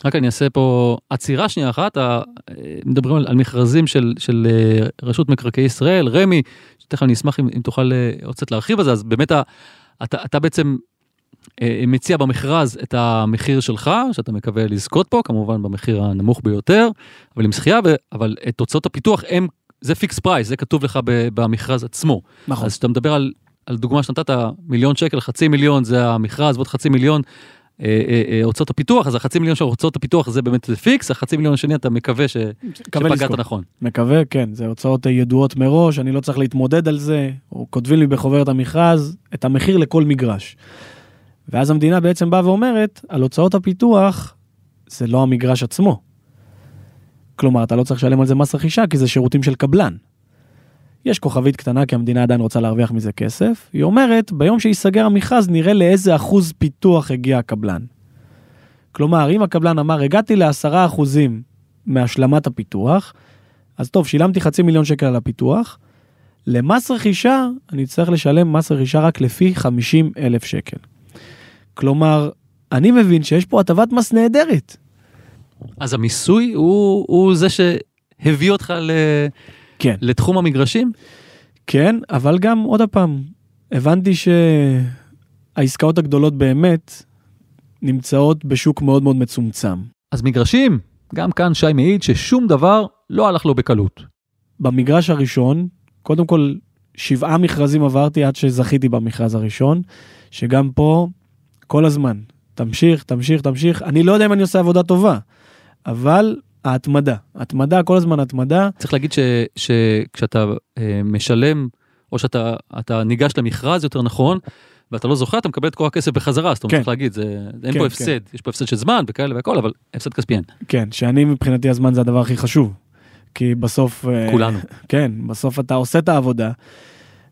Speaker 2: רק אני אעשה פה עצירה שנייה אחת, מדברים על, על מכרזים של, של אה, רשות מקרקעי ישראל, רמ"י, תכף אני אשמח אם, אם תוכל אה, עוד קצת להרחיב על זה, אז באמת אתה, אתה בעצם מציע במכרז את המחיר שלך, שאתה מקווה לזכות פה, כמובן במחיר הנמוך ביותר, אבל עם זכייה, אבל את הוצאות הפיתוח הם, זה fix price, זה כתוב לך במכרז עצמו.
Speaker 1: נכון.
Speaker 2: אז כשאתה מדבר על, על דוגמה שנתת, מיליון שקל, חצי מיליון זה המכרז, ועוד חצי מיליון אה, אה, אה, הוצאות הפיתוח, אז החצי מיליון של הוצאות הפיתוח זה באמת זה fix, החצי מיליון השני אתה מקווה ש... שפגעת
Speaker 1: לזכות.
Speaker 2: נכון.
Speaker 1: מקווה, כן, זה הוצאות ידועות מראש, אני לא צריך להתמודד על זה, או כותבים לי בחוברת המכרז את המחיר לכל מגרש. ואז המדינה בעצם באה ואומרת, על הוצאות הפיתוח, זה לא המגרש עצמו. כלומר, אתה לא צריך לשלם על זה מס רכישה, כי זה שירותים של קבלן. יש כוכבית קטנה, כי המדינה עדיין רוצה להרוויח מזה כסף. היא אומרת, ביום שייסגר המכרז, נראה לאיזה אחוז פיתוח הגיע הקבלן. כלומר, אם הקבלן אמר, הגעתי לעשרה אחוזים מהשלמת הפיתוח, אז טוב, שילמתי חצי מיליון שקל על הפיתוח, למס רכישה, אני צריך לשלם מס רכישה רק לפי 50 אלף שקל. כלומר, אני מבין שיש פה הטבת מס נהדרת.
Speaker 2: אז המיסוי הוא, הוא זה שהביא אותך ל...
Speaker 1: כן.
Speaker 2: לתחום המגרשים?
Speaker 1: כן, אבל גם, עוד פעם, הבנתי שהעסקאות הגדולות באמת נמצאות בשוק מאוד מאוד מצומצם.
Speaker 2: אז מגרשים, גם כאן שי מעיד ששום דבר לא הלך לו בקלות.
Speaker 1: במגרש הראשון, קודם כל, שבעה מכרזים עברתי עד שזכיתי במכרז הראשון, שגם פה, כל הזמן, תמשיך, תמשיך, תמשיך. אני לא יודע אם אני עושה עבודה טובה, אבל ההתמדה, התמדה, כל הזמן התמדה.
Speaker 2: צריך להגיד ש, שכשאתה אה, משלם, או שאתה אתה ניגש למכרז יותר נכון, ואתה לא זוכה, אתה מקבל את כל הכסף בחזרה, זאת אומרת,
Speaker 1: כן.
Speaker 2: צריך להגיד, זה, אין
Speaker 1: כן,
Speaker 2: פה
Speaker 1: כן.
Speaker 2: הפסד, יש פה הפסד של זמן וכאלה והכל, אבל הפסד כספי אין.
Speaker 1: כן, שאני מבחינתי הזמן זה הדבר הכי חשוב. כי בסוף... אה,
Speaker 2: כולנו.
Speaker 1: כן, בסוף אתה עושה את העבודה,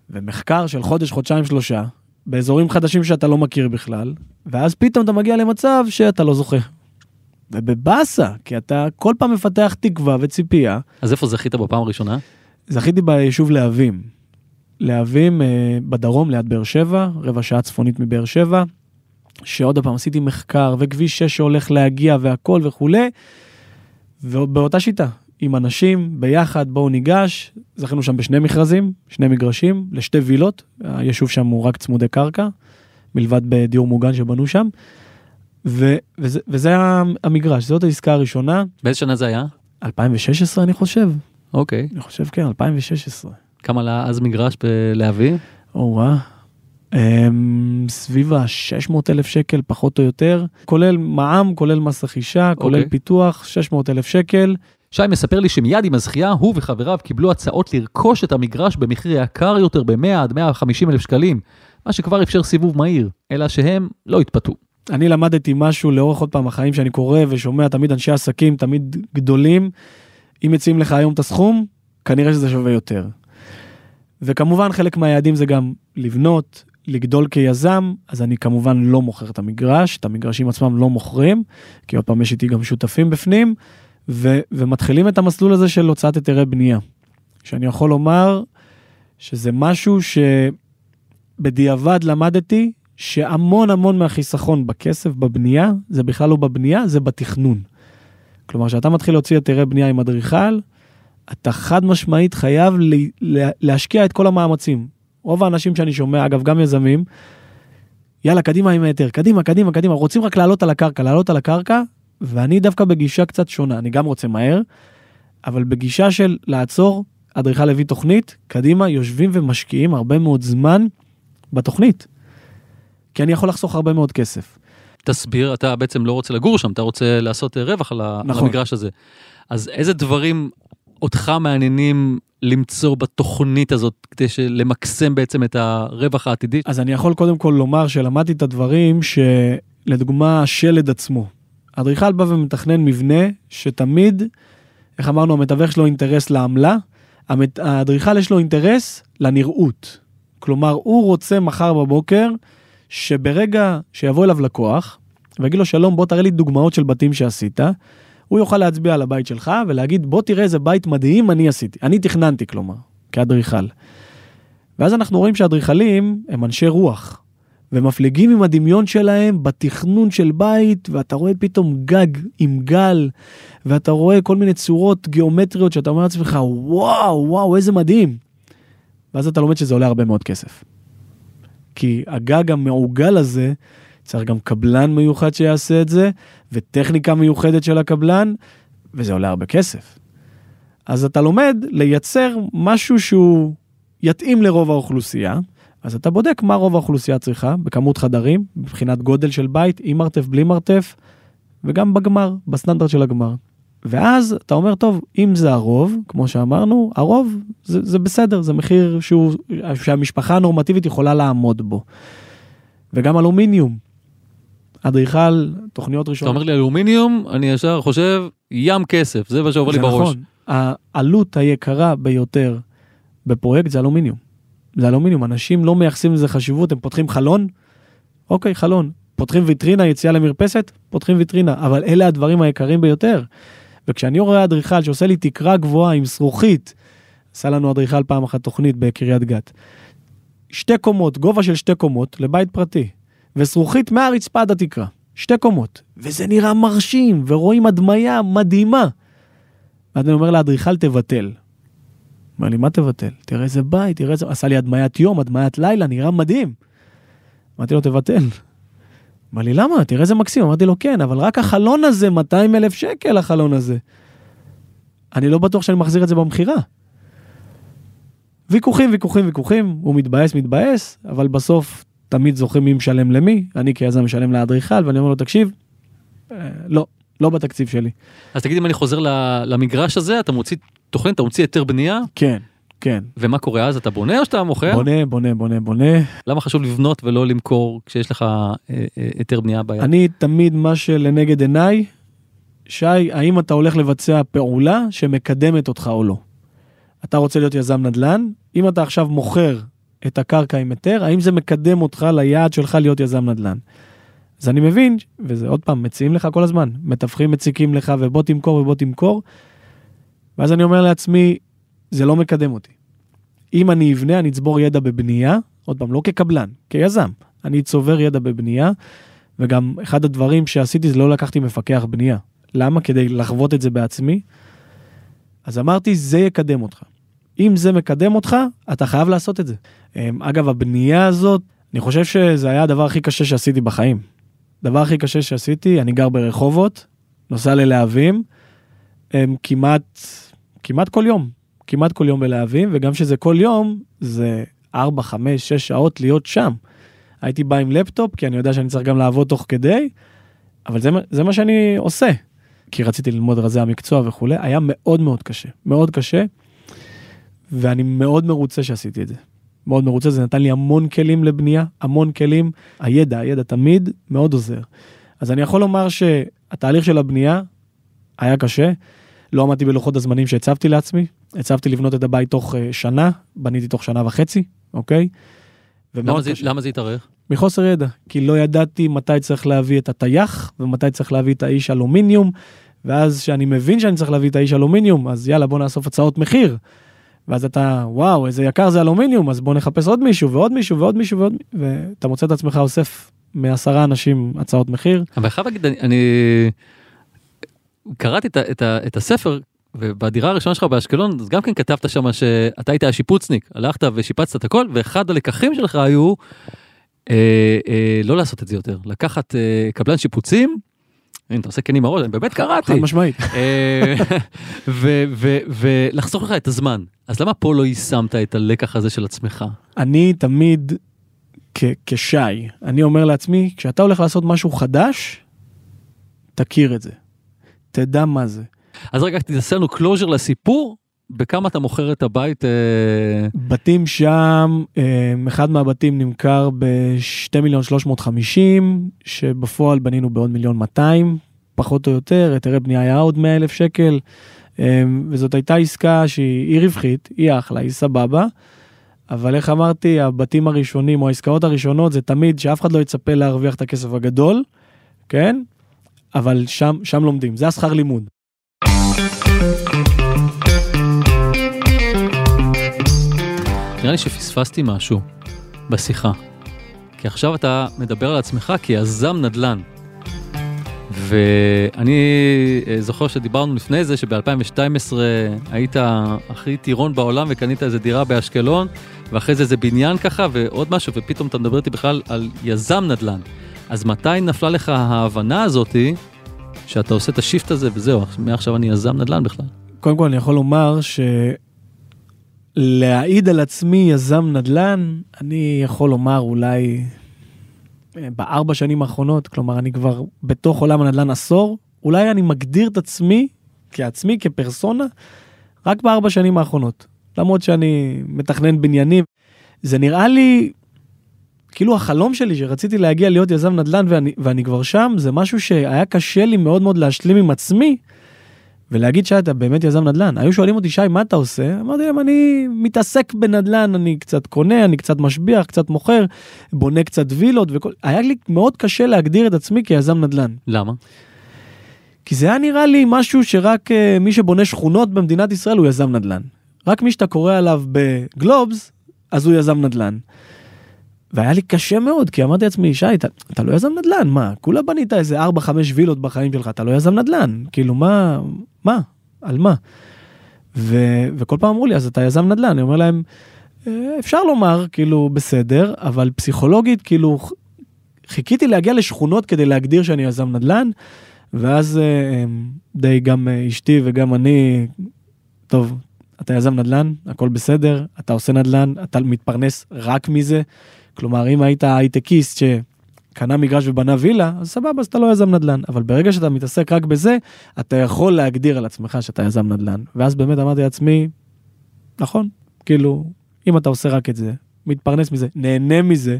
Speaker 1: ומחקר של חודש, חודשיים, שלושה, באזורים חדשים שאתה לא מכיר בכלל, ואז פתאום אתה מגיע למצב שאתה לא זוכה. ובבאסה, כי אתה כל פעם מפתח תקווה וציפייה.
Speaker 2: אז איפה זכית בפעם הראשונה?
Speaker 1: זכיתי ביישוב להבים. להבים אה, בדרום ליד באר שבע, רבע שעה צפונית מבאר שבע, שעוד פעם עשיתי מחקר וכביש 6 שהולך להגיע והכל וכולי, ובאותה שיטה, עם אנשים ביחד בואו ניגש, זכינו שם בשני מכרזים, שני מגרשים, לשתי וילות, היישוב שם הוא רק צמודי קרקע, מלבד בדיור מוגן שבנו שם, ו, וזה, וזה המגרש, זאת העסקה הראשונה,
Speaker 2: באיזה שנה זה היה?
Speaker 1: 2016 אני חושב,
Speaker 2: אוקיי.
Speaker 1: אני חושב כן, 2016.
Speaker 2: כמה עלה אז מגרש בלהביא?
Speaker 1: או-אה. Um, סביב ה-600 אלף שקל פחות או יותר, כולל מע"מ, כולל מס רכישה, כולל
Speaker 2: אוקיי.
Speaker 1: פיתוח, 600 אלף שקל.
Speaker 3: שי מספר לי שמיד עם הזכייה, הוא וחבריו קיבלו הצעות לרכוש את המגרש במחיר יקר יותר ב-100 עד 150 אלף שקלים, מה שכבר אפשר סיבוב מהיר, אלא שהם לא התפתו.
Speaker 1: אני למדתי משהו לאורך עוד פעם החיים שאני קורא ושומע תמיד אנשי עסקים, תמיד גדולים. אם מציעים לך היום את הסכום, כנראה שזה שווה יותר. וכמובן חלק מהיעדים זה גם לבנות, לגדול כיזם, אז אני כמובן לא מוכר את המגרש, את המגרשים עצמם לא מוכרים, כי עוד פעם יש איתי גם שותפים בפנים, ו- ומתחילים את המסלול הזה של הוצאת היתרי בנייה. שאני יכול לומר שזה משהו שבדיעבד למדתי שהמון המון מהחיסכון בכסף בבנייה, זה בכלל לא בבנייה, זה בתכנון. כלומר, כשאתה מתחיל להוציא היתרי בנייה עם אדריכל, אתה חד משמעית חייב להשקיע את כל המאמצים. רוב האנשים שאני שומע, אגב, גם יזמים, יאללה, קדימה עם ההיתר, קדימה, קדימה, קדימה, רוצים רק לעלות על הקרקע, לעלות על הקרקע, ואני דווקא בגישה קצת שונה, אני גם רוצה מהר, אבל בגישה של לעצור, אדריכל הביא תוכנית, קדימה, יושבים ומשקיעים הרבה מאוד זמן בתוכנית. כי אני יכול לחסוך הרבה מאוד כסף.
Speaker 2: תסביר, אתה בעצם לא רוצה לגור שם, אתה רוצה לעשות רווח על נכון. המגרש הזה. אז איזה דברים אותך מעניינים למצוא בתוכנית הזאת כדי למקסם בעצם את הרווח העתידי?
Speaker 1: אז אני יכול קודם כל לומר שלמדתי את הדברים שלדוגמה השלד עצמו. אדריכל בא ומתכנן מבנה שתמיד, איך אמרנו, המתווך שלו אינטרס לעמלה, האדריכל יש לו אינטרס לנראות. כלומר, הוא רוצה מחר בבוקר שברגע שיבוא אליו לקוח ויגיד לו שלום בוא תראה לי דוגמאות של בתים שעשית, הוא יוכל להצביע על הבית שלך ולהגיד בוא תראה איזה בית מדהים אני עשיתי, אני תכננתי כלומר, כאדריכל. ואז אנחנו רואים שאדריכלים הם אנשי רוח, ומפליגים עם הדמיון שלהם בתכנון של בית, ואתה רואה פתאום גג עם גל, ואתה רואה כל מיני צורות גיאומטריות שאתה אומר לעצמך וואו וואו איזה מדהים. ואז אתה לומד שזה עולה הרבה מאוד כסף. כי הגג המעוגל הזה, צריך גם קבלן מיוחד שיעשה את זה, וטכניקה מיוחדת של הקבלן, וזה עולה הרבה כסף. אז אתה לומד לייצר משהו שהוא יתאים לרוב האוכלוסייה, אז אתה בודק מה רוב האוכלוסייה צריכה, בכמות חדרים, מבחינת גודל של בית, עם מרתף, בלי מרתף, וגם בגמר, בסטנדרט של הגמר. ואז אתה אומר, טוב, אם זה הרוב, כמו שאמרנו, הרוב זה, זה בסדר, זה מחיר שהוא, שהמשפחה הנורמטיבית יכולה לעמוד בו. וגם אלומיניום. אדריכל, תוכניות ראשונות.
Speaker 2: אתה אומר לי אלומיניום, אני ישר חושב, ים כסף, זה מה שעובר לי בראש. נכון,
Speaker 1: העלות היקרה ביותר בפרויקט זה אלומיניום. זה אלומיניום, אנשים לא מייחסים לזה חשיבות, הם פותחים חלון, אוקיי, חלון. פותחים ויטרינה, יציאה למרפסת, פותחים ויטרינה, אבל אלה הדברים היקרים ביותר. וכשאני רואה אדריכל שעושה לי תקרה גבוהה עם זכוכית, עשה לנו אדריכל פעם אחת תוכנית בקריית גת. שתי קומות, גובה של שתי קומות לבית פרטי, וזכוכית מהרצפה עד התקרה, שתי קומות, וזה נראה מרשים, ורואים הדמיה מדהימה. ואז אני אומר לאדריכל תבטל. אומר לי, מה תבטל? תראה איזה בית, תראה איזה... עשה לי הדמיית יום, הדמיית לילה, נראה מדהים. אמרתי לו, תבטל. אמר לי, למה? תראה איזה מקסים. אמרתי לו, כן, אבל רק החלון הזה, 200 אלף שקל החלון הזה. אני לא בטוח שאני מחזיר את זה במכירה. ויכוחים, ויכוחים, ויכוחים, הוא מתבאס, מתבאס, אבל בסוף תמיד זוכרים מי משלם למי, אני כיזם משלם לאדריכל, ואני אומר לו, תקשיב, אה, לא, לא בתקציב שלי.
Speaker 2: אז תגיד אם אני חוזר למגרש הזה, אתה מוציא תוכנית, אתה מוציא היתר בנייה?
Speaker 1: כן. כן.
Speaker 2: ומה קורה אז? אתה בונה או שאתה מוכר?
Speaker 1: בונה, בונה, בונה, בונה.
Speaker 2: למה חשוב לבנות ולא למכור כשיש לך אה, אה, היתר בנייה ביד?
Speaker 1: אני תמיד מה שלנגד עיניי, שי, האם אתה הולך לבצע פעולה שמקדמת אותך או לא? אתה רוצה להיות יזם נדל"ן, אם אתה עכשיו מוכר את הקרקע עם היתר, האם זה מקדם אותך ליעד שלך להיות יזם נדל"ן? אז אני מבין, וזה עוד פעם, מציעים לך כל הזמן, מתווכים מציקים לך ובוא תמכור ובוא תמכור. ואז אני אומר לעצמי, זה לא מקדם אותי. אם אני אבנה, אני אצבור ידע בבנייה, עוד פעם, לא כקבלן, כיזם. אני צובר ידע בבנייה, וגם אחד הדברים שעשיתי זה לא לקחתי מפקח בנייה. למה? כדי לחוות את זה בעצמי. אז אמרתי, זה יקדם אותך. אם זה מקדם אותך, אתה חייב לעשות את זה. אמ, אגב, הבנייה הזאת, אני חושב שזה היה הדבר הכי קשה שעשיתי בחיים. הדבר הכי קשה שעשיתי, אני גר ברחובות, נוסע ללהבים, אמ, כמעט, כמעט כל יום. כמעט כל יום בלהבים, וגם שזה כל יום, זה 4, 5, 6 שעות להיות שם. הייתי בא עם לפטופ, כי אני יודע שאני צריך גם לעבוד תוך כדי, אבל זה, זה מה שאני עושה. כי רציתי ללמוד רזי המקצוע וכולי, היה מאוד מאוד קשה, מאוד קשה, ואני מאוד מרוצה שעשיתי את זה. מאוד מרוצה, זה נתן לי המון כלים לבנייה, המון כלים. הידע, הידע תמיד מאוד עוזר. אז אני יכול לומר שהתהליך של הבנייה היה קשה, לא עמדתי בלוחות הזמנים שהצבתי לעצמי, הצבתי לבנות את הבית תוך אה, שנה, בניתי תוך שנה וחצי, אוקיי?
Speaker 2: למה זה, למה זה התארך?
Speaker 1: מחוסר ידע, כי לא ידעתי מתי צריך להביא את הטייח ומתי צריך להביא את האיש אלומיניום, ואז כשאני מבין שאני צריך להביא את האיש אלומיניום, אז יאללה בוא נאסוף הצעות מחיר. ואז אתה, וואו, איזה יקר זה אלומיניום, אז בוא נחפש עוד מישהו ועוד מישהו ועוד מישהו ועוד, ואתה מוצא את עצמך אוסף מעשרה אנשים הצעות מחיר.
Speaker 2: אבל חייב להגיד, אני, אני קראתי את, את, את הספר ובדירה הראשונה שלך באשקלון אז גם כן כתבת שם שאתה היית השיפוצניק הלכת ושיפצת את הכל ואחד הלקחים שלך היו אה, אה, לא לעשות את זה יותר לקחת אה, קבלן שיפוצים. הנה, אתה עושה כן עם הראש, אני באמת קראתי.
Speaker 1: חד משמעית.
Speaker 2: אה, [LAUGHS] ולחסוך לך את הזמן. אז למה פה לא יישמת את הלקח הזה של עצמך?
Speaker 1: אני תמיד כשי, אני אומר לעצמי, כשאתה הולך לעשות משהו חדש, תכיר את זה. תדע מה זה.
Speaker 2: אז רגע, תעשה לנו closure לסיפור, בכמה אתה מוכר את הבית? אה,
Speaker 1: בתים שם, אה, אחד מהבתים נמכר ב-2 מיליון 350, שבפועל בנינו בעוד מיליון 200, פחות או יותר, היתרי בנייה היה עוד 100 אלף שקל, אה, וזאת הייתה עסקה שהיא רווחית, היא אחלה, היא סבבה. אבל איך אמרתי, הבתים הראשונים או העסקאות הראשונות זה תמיד שאף אחד לא יצפה להרוויח את הכסף הגדול, כן? אבל שם, שם לומדים, זה השכר לימוד.
Speaker 2: נראה לי שפספסתי משהו בשיחה. כי עכשיו אתה מדבר על עצמך כיזם נדל"ן. ואני אה, זוכר שדיברנו לפני זה שב-2012 היית הכי טירון בעולם וקנית איזה דירה באשקלון ואחרי זה איזה בניין ככה ועוד משהו ופתאום אתה מדבר איתי בכלל על יזם נדל"ן. אז מתי נפלה לך ההבנה הזאתי שאתה עושה את השיפט הזה וזהו, מעכשיו אני יזם נדל"ן בכלל?
Speaker 1: קודם כל אני יכול לומר שלהעיד על עצמי יזם נדל"ן, אני יכול לומר אולי אה, בארבע שנים האחרונות, כלומר אני כבר בתוך עולם הנדל"ן עשור, אולי אני מגדיר את עצמי כעצמי, כפרסונה, רק בארבע שנים האחרונות. למרות שאני מתכנן בניינים, זה נראה לי כאילו החלום שלי שרציתי להגיע להיות יזם נדל"ן ואני, ואני כבר שם, זה משהו שהיה קשה לי מאוד מאוד להשלים עם עצמי. ולהגיד שאתה באמת יזם נדל"ן. היו שואלים אותי, שי, מה אתה עושה? אמרתי להם, אני מתעסק בנדל"ן, אני קצת קונה, אני קצת משביח, קצת מוכר, בונה קצת וילות וכל... היה לי מאוד קשה להגדיר את עצמי כיזם נדל"ן.
Speaker 2: למה?
Speaker 1: כי זה היה נראה לי משהו שרק uh, מי שבונה שכונות במדינת ישראל הוא יזם נדל"ן. רק מי שאתה קורא עליו בגלובס, אז הוא יזם נדל"ן. והיה לי קשה מאוד, כי אמרתי לעצמי, שי, אתה, אתה לא יזם נדל"ן, מה? כולה בנית איזה 4-5 וילות בחיים שלך, אתה לא יזם נדל"ן. כאילו, מה, מה? על מה? ו, וכל פעם אמרו לי, אז אתה יזם נדל"ן. אני אומר להם, "אה, אפשר לומר, כאילו, בסדר, אבל פסיכולוגית, כאילו, חיכיתי להגיע לשכונות כדי להגדיר שאני יזם נדל"ן, ואז אה, די גם אה, אשתי וגם אני, טוב, אתה יזם נדל"ן, הכל בסדר, אתה עושה נדל"ן, אתה מתפרנס רק מזה. כלומר, אם היית הייטקיסט שקנה מגרש ובנה וילה, אז סבבה, אז אתה לא יזם נדל"ן. אבל ברגע שאתה מתעסק רק בזה, אתה יכול להגדיר על עצמך שאתה יזם נדל"ן. ואז באמת אמרתי לעצמי, נכון, כאילו, אם אתה עושה רק את זה, מתפרנס מזה, נהנה מזה,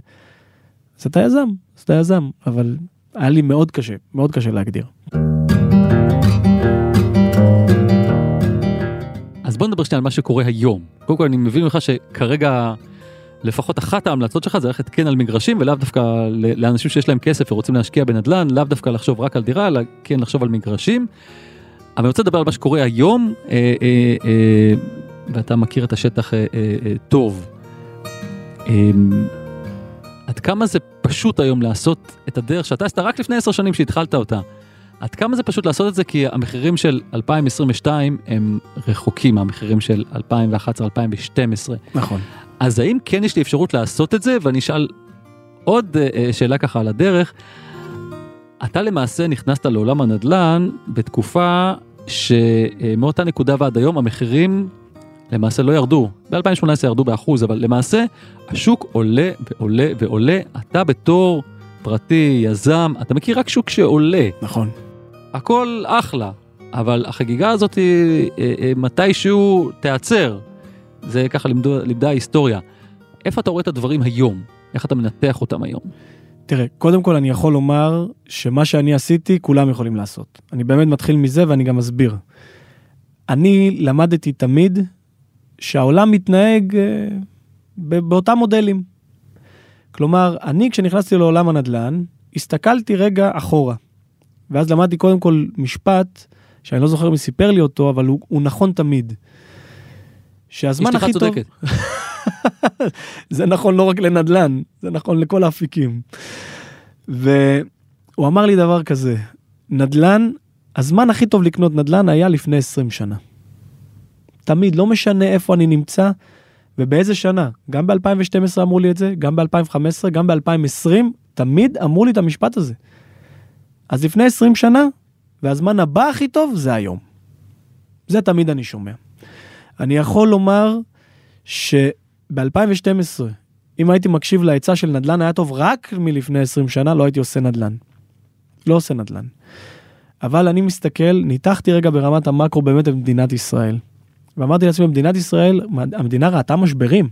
Speaker 1: אז אתה יזם, אז אתה יזם. אבל היה לי מאוד קשה, מאוד קשה להגדיר.
Speaker 2: אז בוא נדבר שנייה על מה שקורה היום. קודם כל אני מבין ממך שכרגע לפחות אחת ההמלצות שלך זה ללכת כן על מגרשים ולאו דווקא לאנשים שיש להם כסף ורוצים להשקיע בנדל"ן, לאו דווקא לחשוב רק על דירה, אלא כן לחשוב על מגרשים. אבל אני רוצה לדבר על מה שקורה היום, אה, אה, אה, ואתה מכיר את השטח אה, אה, אה, טוב. אה, עד כמה זה פשוט היום לעשות את הדרך שאתה עשית רק לפני עשר שנים שהתחלת אותה. עד כמה זה פשוט לעשות את זה כי המחירים של 2022 הם רחוקים מהמחירים של 2011-2012.
Speaker 1: נכון.
Speaker 2: אז האם כן יש לי אפשרות לעשות את זה? ואני אשאל עוד אה, שאלה ככה על הדרך. אתה למעשה נכנסת לעולם הנדל"ן בתקופה שמאותה נקודה ועד היום המחירים למעשה לא ירדו. ב-2018 ירדו באחוז, אבל למעשה השוק עולה ועולה ועולה. אתה בתור פרטי, יזם, אתה מכיר רק שוק שעולה.
Speaker 1: נכון.
Speaker 2: הכל אחלה. אבל החגיגה הזאת היא אה, אה, מתישהו תיעצר. זה ככה לימדו, לימדה ההיסטוריה. איפה אתה רואה את הדברים היום? איך אתה מנתח אותם היום?
Speaker 1: תראה, קודם כל אני יכול לומר שמה שאני עשיתי, כולם יכולים לעשות. אני באמת מתחיל מזה ואני גם אסביר. אני למדתי תמיד שהעולם מתנהג אה, באותם מודלים. כלומר, אני כשנכנסתי לעולם הנדל"ן, הסתכלתי רגע אחורה. ואז למדתי קודם כל משפט, שאני לא זוכר מי סיפר לי אותו, אבל הוא, הוא נכון תמיד. שהזמן הכי טוב...
Speaker 2: צודקת. [LAUGHS]
Speaker 1: זה נכון לא רק לנדל"ן, זה נכון לכל האפיקים. והוא אמר לי דבר כזה, נדל"ן, הזמן הכי טוב לקנות נדל"ן היה לפני 20 שנה. תמיד, לא משנה איפה אני נמצא ובאיזה שנה. גם ב-2012 אמרו לי את זה, גם ב-2015, גם ב-2020, תמיד אמרו לי את המשפט הזה. אז לפני 20 שנה, והזמן הבא הכי טוב זה היום. זה תמיד אני שומע. אני יכול לומר שב-2012, אם הייתי מקשיב לעצה של נדל"ן היה טוב רק מלפני 20 שנה, לא הייתי עושה נדל"ן. לא עושה נדל"ן. אבל אני מסתכל, ניתחתי רגע ברמת המקרו באמת את מדינת ישראל. ואמרתי לעצמי, מדינת ישראל, המדינה ראתה משברים.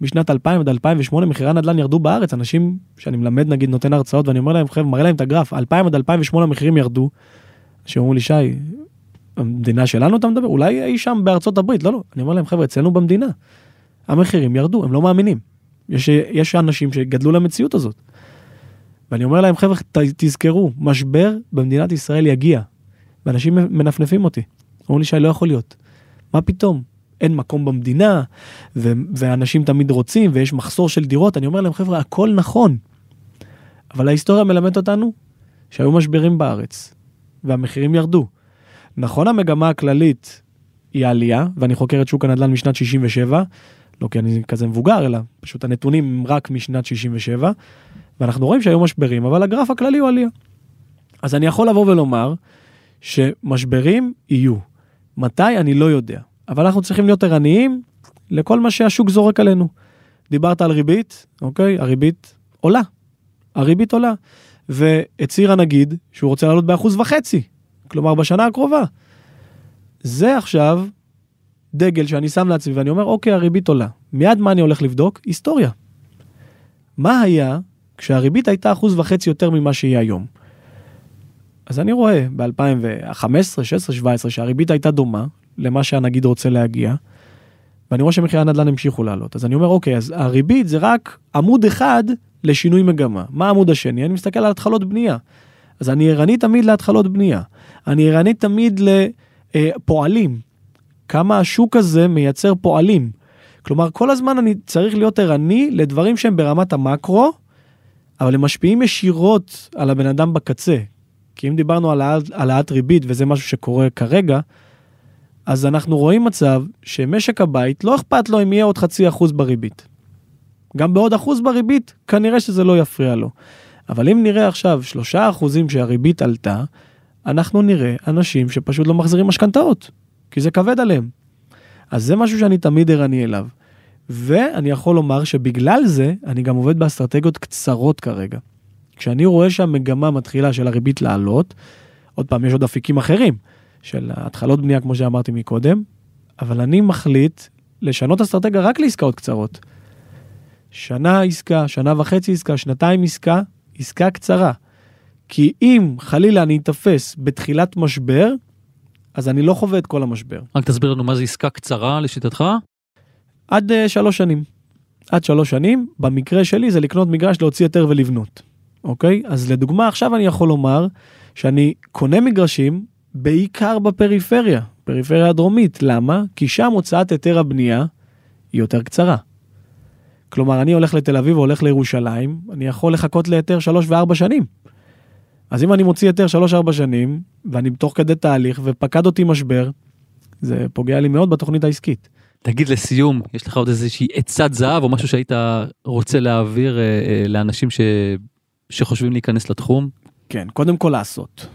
Speaker 1: משנת 2000 עד 2008 מחירי הנדל"ן ירדו בארץ, אנשים שאני מלמד נגיד נותן הרצאות ואני אומר להם, חבר'ה, מראה להם את הגרף, 2000 עד 2008 המחירים ירדו. שאומרים לי, שי, המדינה שלנו אתה מדבר? אולי אי שם בארצות הברית, לא, לא. אני אומר להם, חבר'ה, אצלנו במדינה, המחירים ירדו, הם לא מאמינים. יש, יש אנשים שגדלו למציאות הזאת. ואני אומר להם, חבר'ה, תזכרו, משבר במדינת ישראל יגיע. ואנשים מנפנפים אותי. אומרים לי, שי, לא יכול להיות. מה פתאום? אין מקום במדינה, ו- ואנשים תמיד רוצים, ויש מחסור של דירות. אני אומר להם, חבר'ה, הכל נכון. אבל ההיסטוריה מלמדת אותנו שהיו משברים בארץ, והמחירים ירדו. נכון המגמה הכללית היא עלייה, ואני חוקר את שוק הנדל"ן משנת 67, לא כי אני כזה מבוגר, אלא פשוט הנתונים הם רק משנת 67, ואנחנו רואים שהיו משברים, אבל הגרף הכללי הוא עלייה. אז אני יכול לבוא ולומר שמשברים יהיו. מתי? אני לא יודע. אבל אנחנו צריכים להיות ערניים לכל מה שהשוק זורק עלינו. דיברת על ריבית, אוקיי? הריבית עולה. הריבית עולה. והצהיר הנגיד שהוא רוצה לעלות באחוז וחצי, כלומר בשנה הקרובה. זה עכשיו דגל שאני שם לעצמי ואני אומר, אוקיי, הריבית עולה. מיד מה אני הולך לבדוק? היסטוריה. מה היה כשהריבית הייתה אחוז וחצי יותר ממה שהיא היום? אז אני רואה ב-2015, 16, 17 שהריבית הייתה דומה למה שהנגיד רוצה להגיע, ואני רואה שמחירי הנדל"ן המשיכו לעלות. אז אני אומר, אוקיי, אז הריבית זה רק עמוד אחד לשינוי מגמה. מה העמוד השני? אני מסתכל על התחלות בנייה. אז אני ערני תמיד להתחלות בנייה. אני ערני תמיד לפועלים. כמה השוק הזה מייצר פועלים. כלומר, כל הזמן אני צריך להיות ערני לדברים שהם ברמת המקרו, אבל הם משפיעים ישירות על הבן אדם בקצה. כי אם דיברנו על העלאת ריבית, וזה משהו שקורה כרגע, אז אנחנו רואים מצב שמשק הבית, לא אכפת לו אם יהיה עוד חצי אחוז בריבית. גם בעוד אחוז בריבית, כנראה שזה לא יפריע לו. אבל אם נראה עכשיו שלושה אחוזים שהריבית עלתה, אנחנו נראה אנשים שפשוט לא מחזירים משכנתאות, כי זה כבד עליהם. אז זה משהו שאני תמיד ערני אליו. ואני יכול לומר שבגלל זה, אני גם עובד באסטרטגיות קצרות כרגע. כשאני רואה שהמגמה מתחילה של הריבית לעלות, עוד פעם, יש עוד אפיקים אחרים, של התחלות בנייה, כמו שאמרתי מקודם, אבל אני מחליט לשנות אסטרטגיה רק לעסקאות קצרות. שנה עסקה, שנה וחצי עסקה, שנתיים עסקה, עסקה קצרה. כי אם חלילה אני אתפס בתחילת משבר, אז אני לא חווה את כל המשבר.
Speaker 2: רק תסביר לנו מה זה עסקה קצרה לשיטתך?
Speaker 1: עד uh, שלוש שנים. עד שלוש שנים, במקרה שלי זה לקנות מגרש, להוציא היתר ולבנות. אוקיי? אז לדוגמה, עכשיו אני יכול לומר שאני קונה מגרשים בעיקר בפריפריה, פריפריה הדרומית. למה? כי שם הוצאת היתר הבנייה היא יותר קצרה. כלומר, אני הולך לתל אביב או הולך לירושלים, אני יכול לחכות להיתר שלוש וארבע שנים. אז אם אני מוציא היתר שלוש ארבע שנים, ואני תוך כדי תהליך ופקד אותי משבר, זה פוגע לי מאוד בתוכנית העסקית.
Speaker 2: תגיד לסיום, יש לך עוד איזושהי עצת זהב או משהו שהיית רוצה להעביר אה, אה, לאנשים ש... שחושבים להיכנס לתחום?
Speaker 1: כן, קודם כל לעשות.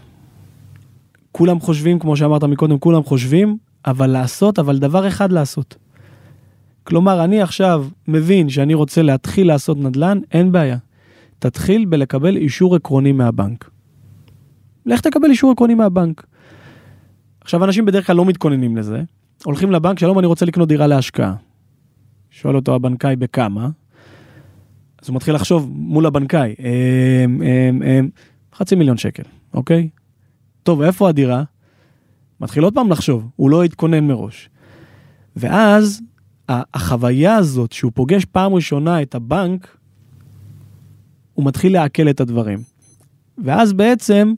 Speaker 1: כולם חושבים, כמו שאמרת מקודם, כולם חושבים, אבל לעשות, אבל דבר אחד לעשות. כלומר, אני עכשיו מבין שאני רוצה להתחיל לעשות נדל"ן, אין בעיה. תתחיל בלקבל אישור עקרוני מהבנק. לך תקבל אישור עקרוני מהבנק. עכשיו, אנשים בדרך כלל לא מתכוננים לזה, הולכים לבנק, שלום, אני רוצה לקנות דירה להשקעה. שואל אותו הבנקאי בכמה, אז הוא מתחיל לחשוב מול הבנקאי, אמ, אמ, אמ, חצי מיליון שקל, אוקיי? טוב, איפה הדירה? מתחיל עוד פעם לחשוב, הוא לא התכונן מראש. ואז החוויה הזאת שהוא פוגש פעם ראשונה את הבנק, הוא מתחיל לעכל את הדברים. ואז בעצם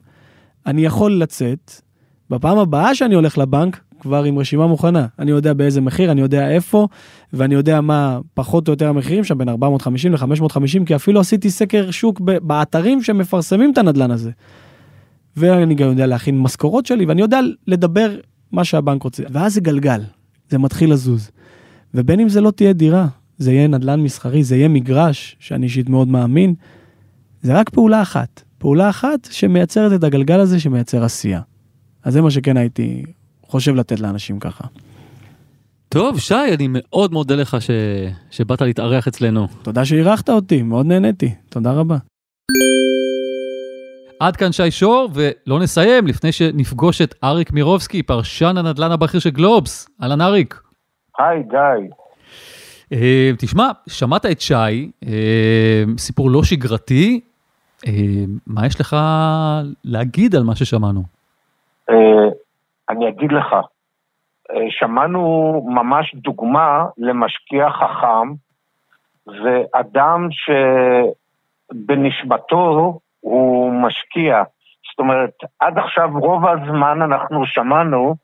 Speaker 1: אני יכול לצאת, בפעם הבאה שאני הולך לבנק, כבר עם רשימה מוכנה. אני יודע באיזה מחיר, אני יודע איפה, ואני יודע מה פחות או יותר המחירים שם, בין 450 ל-550, כי אפילו עשיתי סקר שוק באתרים שמפרסמים את הנדלן הזה. ואני גם יודע להכין משכורות שלי, ואני יודע לדבר מה שהבנק רוצה. ואז זה גלגל, זה מתחיל לזוז. ובין אם זה לא תהיה דירה, זה יהיה נדל"ן מסחרי, זה יהיה מגרש, שאני אישית מאוד מאמין, זה רק פעולה אחת. פעולה אחת שמייצרת את הגלגל הזה שמייצר עשייה. אז זה מה שכן הייתי חושב לתת לאנשים ככה.
Speaker 4: טוב, שי, אני מאוד מודה לך ש... שבאת להתארח אצלנו.
Speaker 1: תודה שאירחת אותי, מאוד נהניתי. תודה רבה.
Speaker 2: עד כאן שי שור, ולא נסיים לפני שנפגוש את אריק מירובסקי, פרשן הנדל"ן הבכיר של גלובס. אהלן אריק.
Speaker 5: היי, גיא.
Speaker 2: Uh, תשמע, שמעת את שי, uh, סיפור לא שגרתי, uh, מה יש לך להגיד על מה ששמענו?
Speaker 5: Uh, אני אגיד לך, uh, שמענו ממש דוגמה למשקיע חכם, ואדם שבנשמתו הוא משקיע. זאת אומרת, עד עכשיו רוב הזמן אנחנו שמענו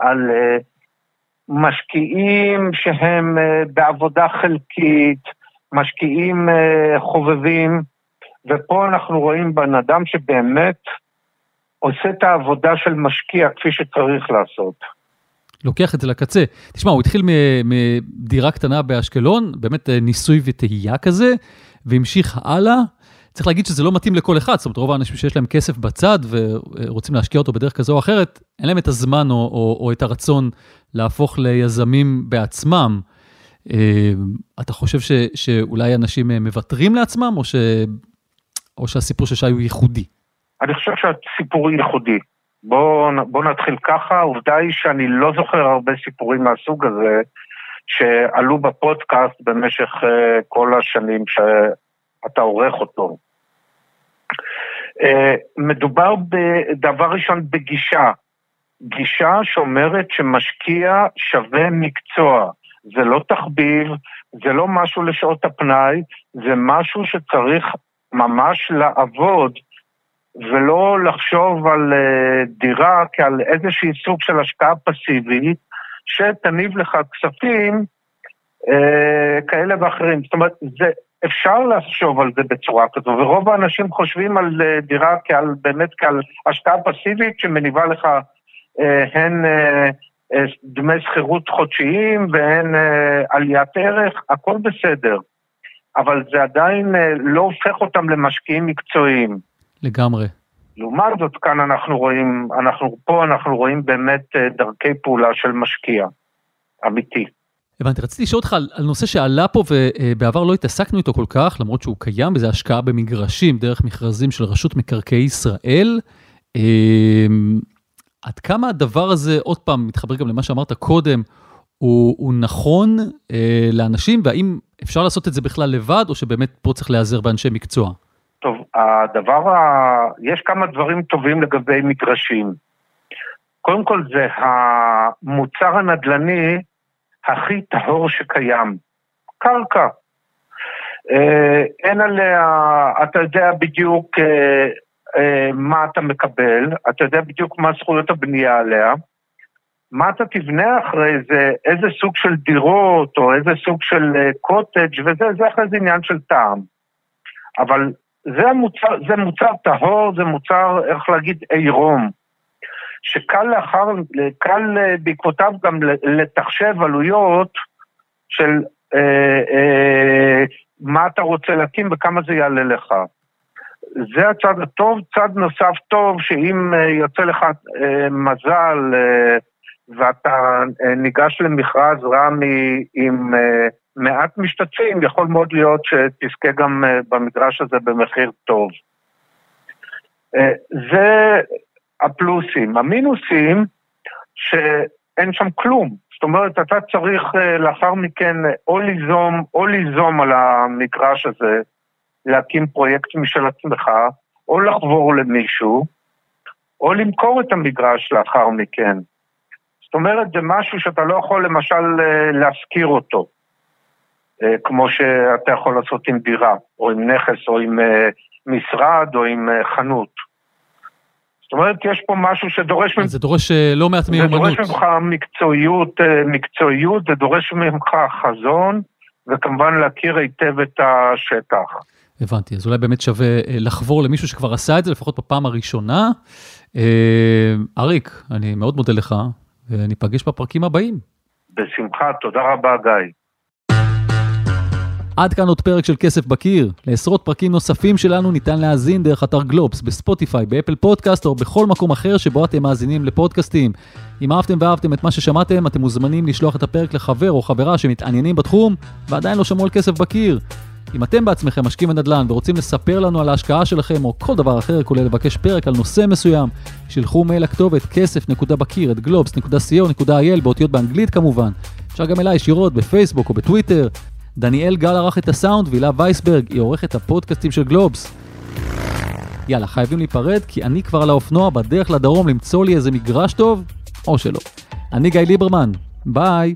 Speaker 5: על uh, משקיעים שהם uh, בעבודה חלקית, משקיעים uh, חובבים, ופה אנחנו רואים בן אדם שבאמת עושה את העבודה של משקיע כפי שצריך לעשות.
Speaker 2: לוקח את זה לקצה. תשמע, הוא התחיל מדירה קטנה באשקלון, באמת ניסוי וטהייה כזה, והמשיך הלאה. צריך להגיד שזה לא מתאים לכל אחד, זאת אומרת, רוב האנשים שיש להם כסף בצד ורוצים להשקיע אותו בדרך כזו או אחרת, אין להם את הזמן או, או, או את הרצון להפוך ליזמים בעצמם. אה, אתה חושב ש, שאולי אנשים מוותרים לעצמם, או, ש, או שהסיפור של שי הוא ייחודי?
Speaker 5: אני חושב שהסיפור הוא ייחודי. בואו בוא נתחיל ככה, העובדה היא שאני לא זוכר הרבה סיפורים מהסוג הזה שעלו בפודקאסט במשך uh, כל השנים שאתה עורך אותו. Uh, מדובר בדבר ראשון בגישה, גישה שאומרת שמשקיע שווה מקצוע. זה לא תחביב, זה לא משהו לשעות הפנאי, זה משהו שצריך ממש לעבוד ולא לחשוב על uh, דירה כעל איזשהי סוג של השקעה פסיבית שתניב לך כספים uh, כאלה ואחרים. זאת אומרת, זה, אפשר לחשוב על זה בצורה כזו, ורוב האנשים חושבים על uh, דירה כעל, באמת כעל השקעה פסיבית שמניבה לך uh, הן uh, uh, דמי שכירות חודשיים והן uh, עליית ערך, הכל בסדר. אבל זה עדיין uh, לא הופך אותם למשקיעים מקצועיים.
Speaker 2: לגמרי.
Speaker 5: לעומת זאת, כאן אנחנו רואים, אנחנו, פה אנחנו רואים באמת אה, דרכי פעולה של משקיע, אמיתי.
Speaker 2: הבנתי, רציתי לשאול אותך על, על נושא שעלה פה ובעבר לא התעסקנו איתו כל כך, למרות שהוא קיים, וזה השקעה במגרשים דרך מכרזים של רשות מקרקעי ישראל. אמ, עד כמה הדבר הזה, עוד פעם, מתחבר גם למה שאמרת קודם, הוא, הוא נכון אה, לאנשים, והאם אפשר לעשות את זה בכלל לבד, או שבאמת פה צריך להיעזר באנשי מקצוע?
Speaker 5: טוב, הדבר ה... יש כמה דברים טובים לגבי מגרשים. קודם כל זה המוצר הנדל"ני הכי טהור שקיים. קרקע. אה, אין עליה, אתה יודע בדיוק אה, אה, מה אתה מקבל, אתה יודע בדיוק מה זכויות הבנייה עליה. מה אתה תבנה אחרי זה, איזה סוג של דירות או איזה סוג של קוטג' וזה, זה אחרי זה עניין של טעם. אבל זה מוצר, זה מוצר טהור, זה מוצר, איך להגיד, עירום, שקל לאחר, קל אה, בעקבותיו גם לתחשב עלויות של אה, אה, מה אתה רוצה להקים וכמה זה יעלה לך. זה הצד הטוב. צד נוסף טוב, שאם אה, יוצא לך אה, מזל אה, ואתה אה, ניגש למכרז רמי עם... אה, מעט משתתפים, יכול מאוד להיות שתזכה גם אה, במגרש הזה במחיר טוב. אה, זה הפלוסים. המינוסים, שאין שם כלום. זאת אומרת, אתה צריך אה, לאחר מכן או ליזום, או ליזום על המגרש הזה, להקים פרויקט משל עצמך, או לחבור למישהו, או למכור את המגרש לאחר מכן. זאת אומרת, זה משהו שאתה לא יכול למשל אה, להשכיר אותו, אה, כמו שאתה יכול לעשות עם דירה, או עם נכס, או עם משרד, או עם חנות. זאת אומרת, יש פה משהו שדורש...
Speaker 2: זה דורש אה, לא מעט מיומנות.
Speaker 5: זה דורש ממך מקצועיות, אה, מקצועיות, זה דורש ממך חזון, וכמובן להכיר היטב את השטח.
Speaker 2: הבנתי, אז אולי באמת שווה אה, לחבור למישהו שכבר עשה את זה, לפחות בפעם הראשונה. אריק, אני מאוד מודה לך, וניפגש בפרקים הבאים.
Speaker 5: בשמחה, תודה רבה, גיא.
Speaker 2: עד כאן עוד פרק של כסף בקיר. לעשרות פרקים נוספים שלנו ניתן להאזין דרך אתר גלובס, בספוטיפיי, באפל פודקאסט או בכל מקום אחר שבו אתם מאזינים לפודקאסטים. אם אהבתם ואהבתם את מה ששמעתם, אתם מוזמנים לשלוח את הפרק לחבר או חברה שמתעניינים בתחום ועדיין לא שמעו על כסף בקיר. אם אתם בעצמכם משקיעים בנדל"ן ורוצים לספר לנו על ההשקעה שלכם או כל דבר אחר, כולל לבקש פרק על נושא מסוים, שילחו מייל לכתובת כסף.בקיר at גלובס.co.il באותיות באנגלית כמובן. אפשר גם אליי ישירות בפייסבוק או בטוויטר. דניאל גל ערך את הסאונד והילה וייסברג היא עורכת הפודקאסטים של גלובס. יאללה, חייבים להיפרד כי אני כבר על האופנוע בדרך לדרום למצוא לי איזה מגרש טוב, או שלא. אני גיא ליברמן, ביי.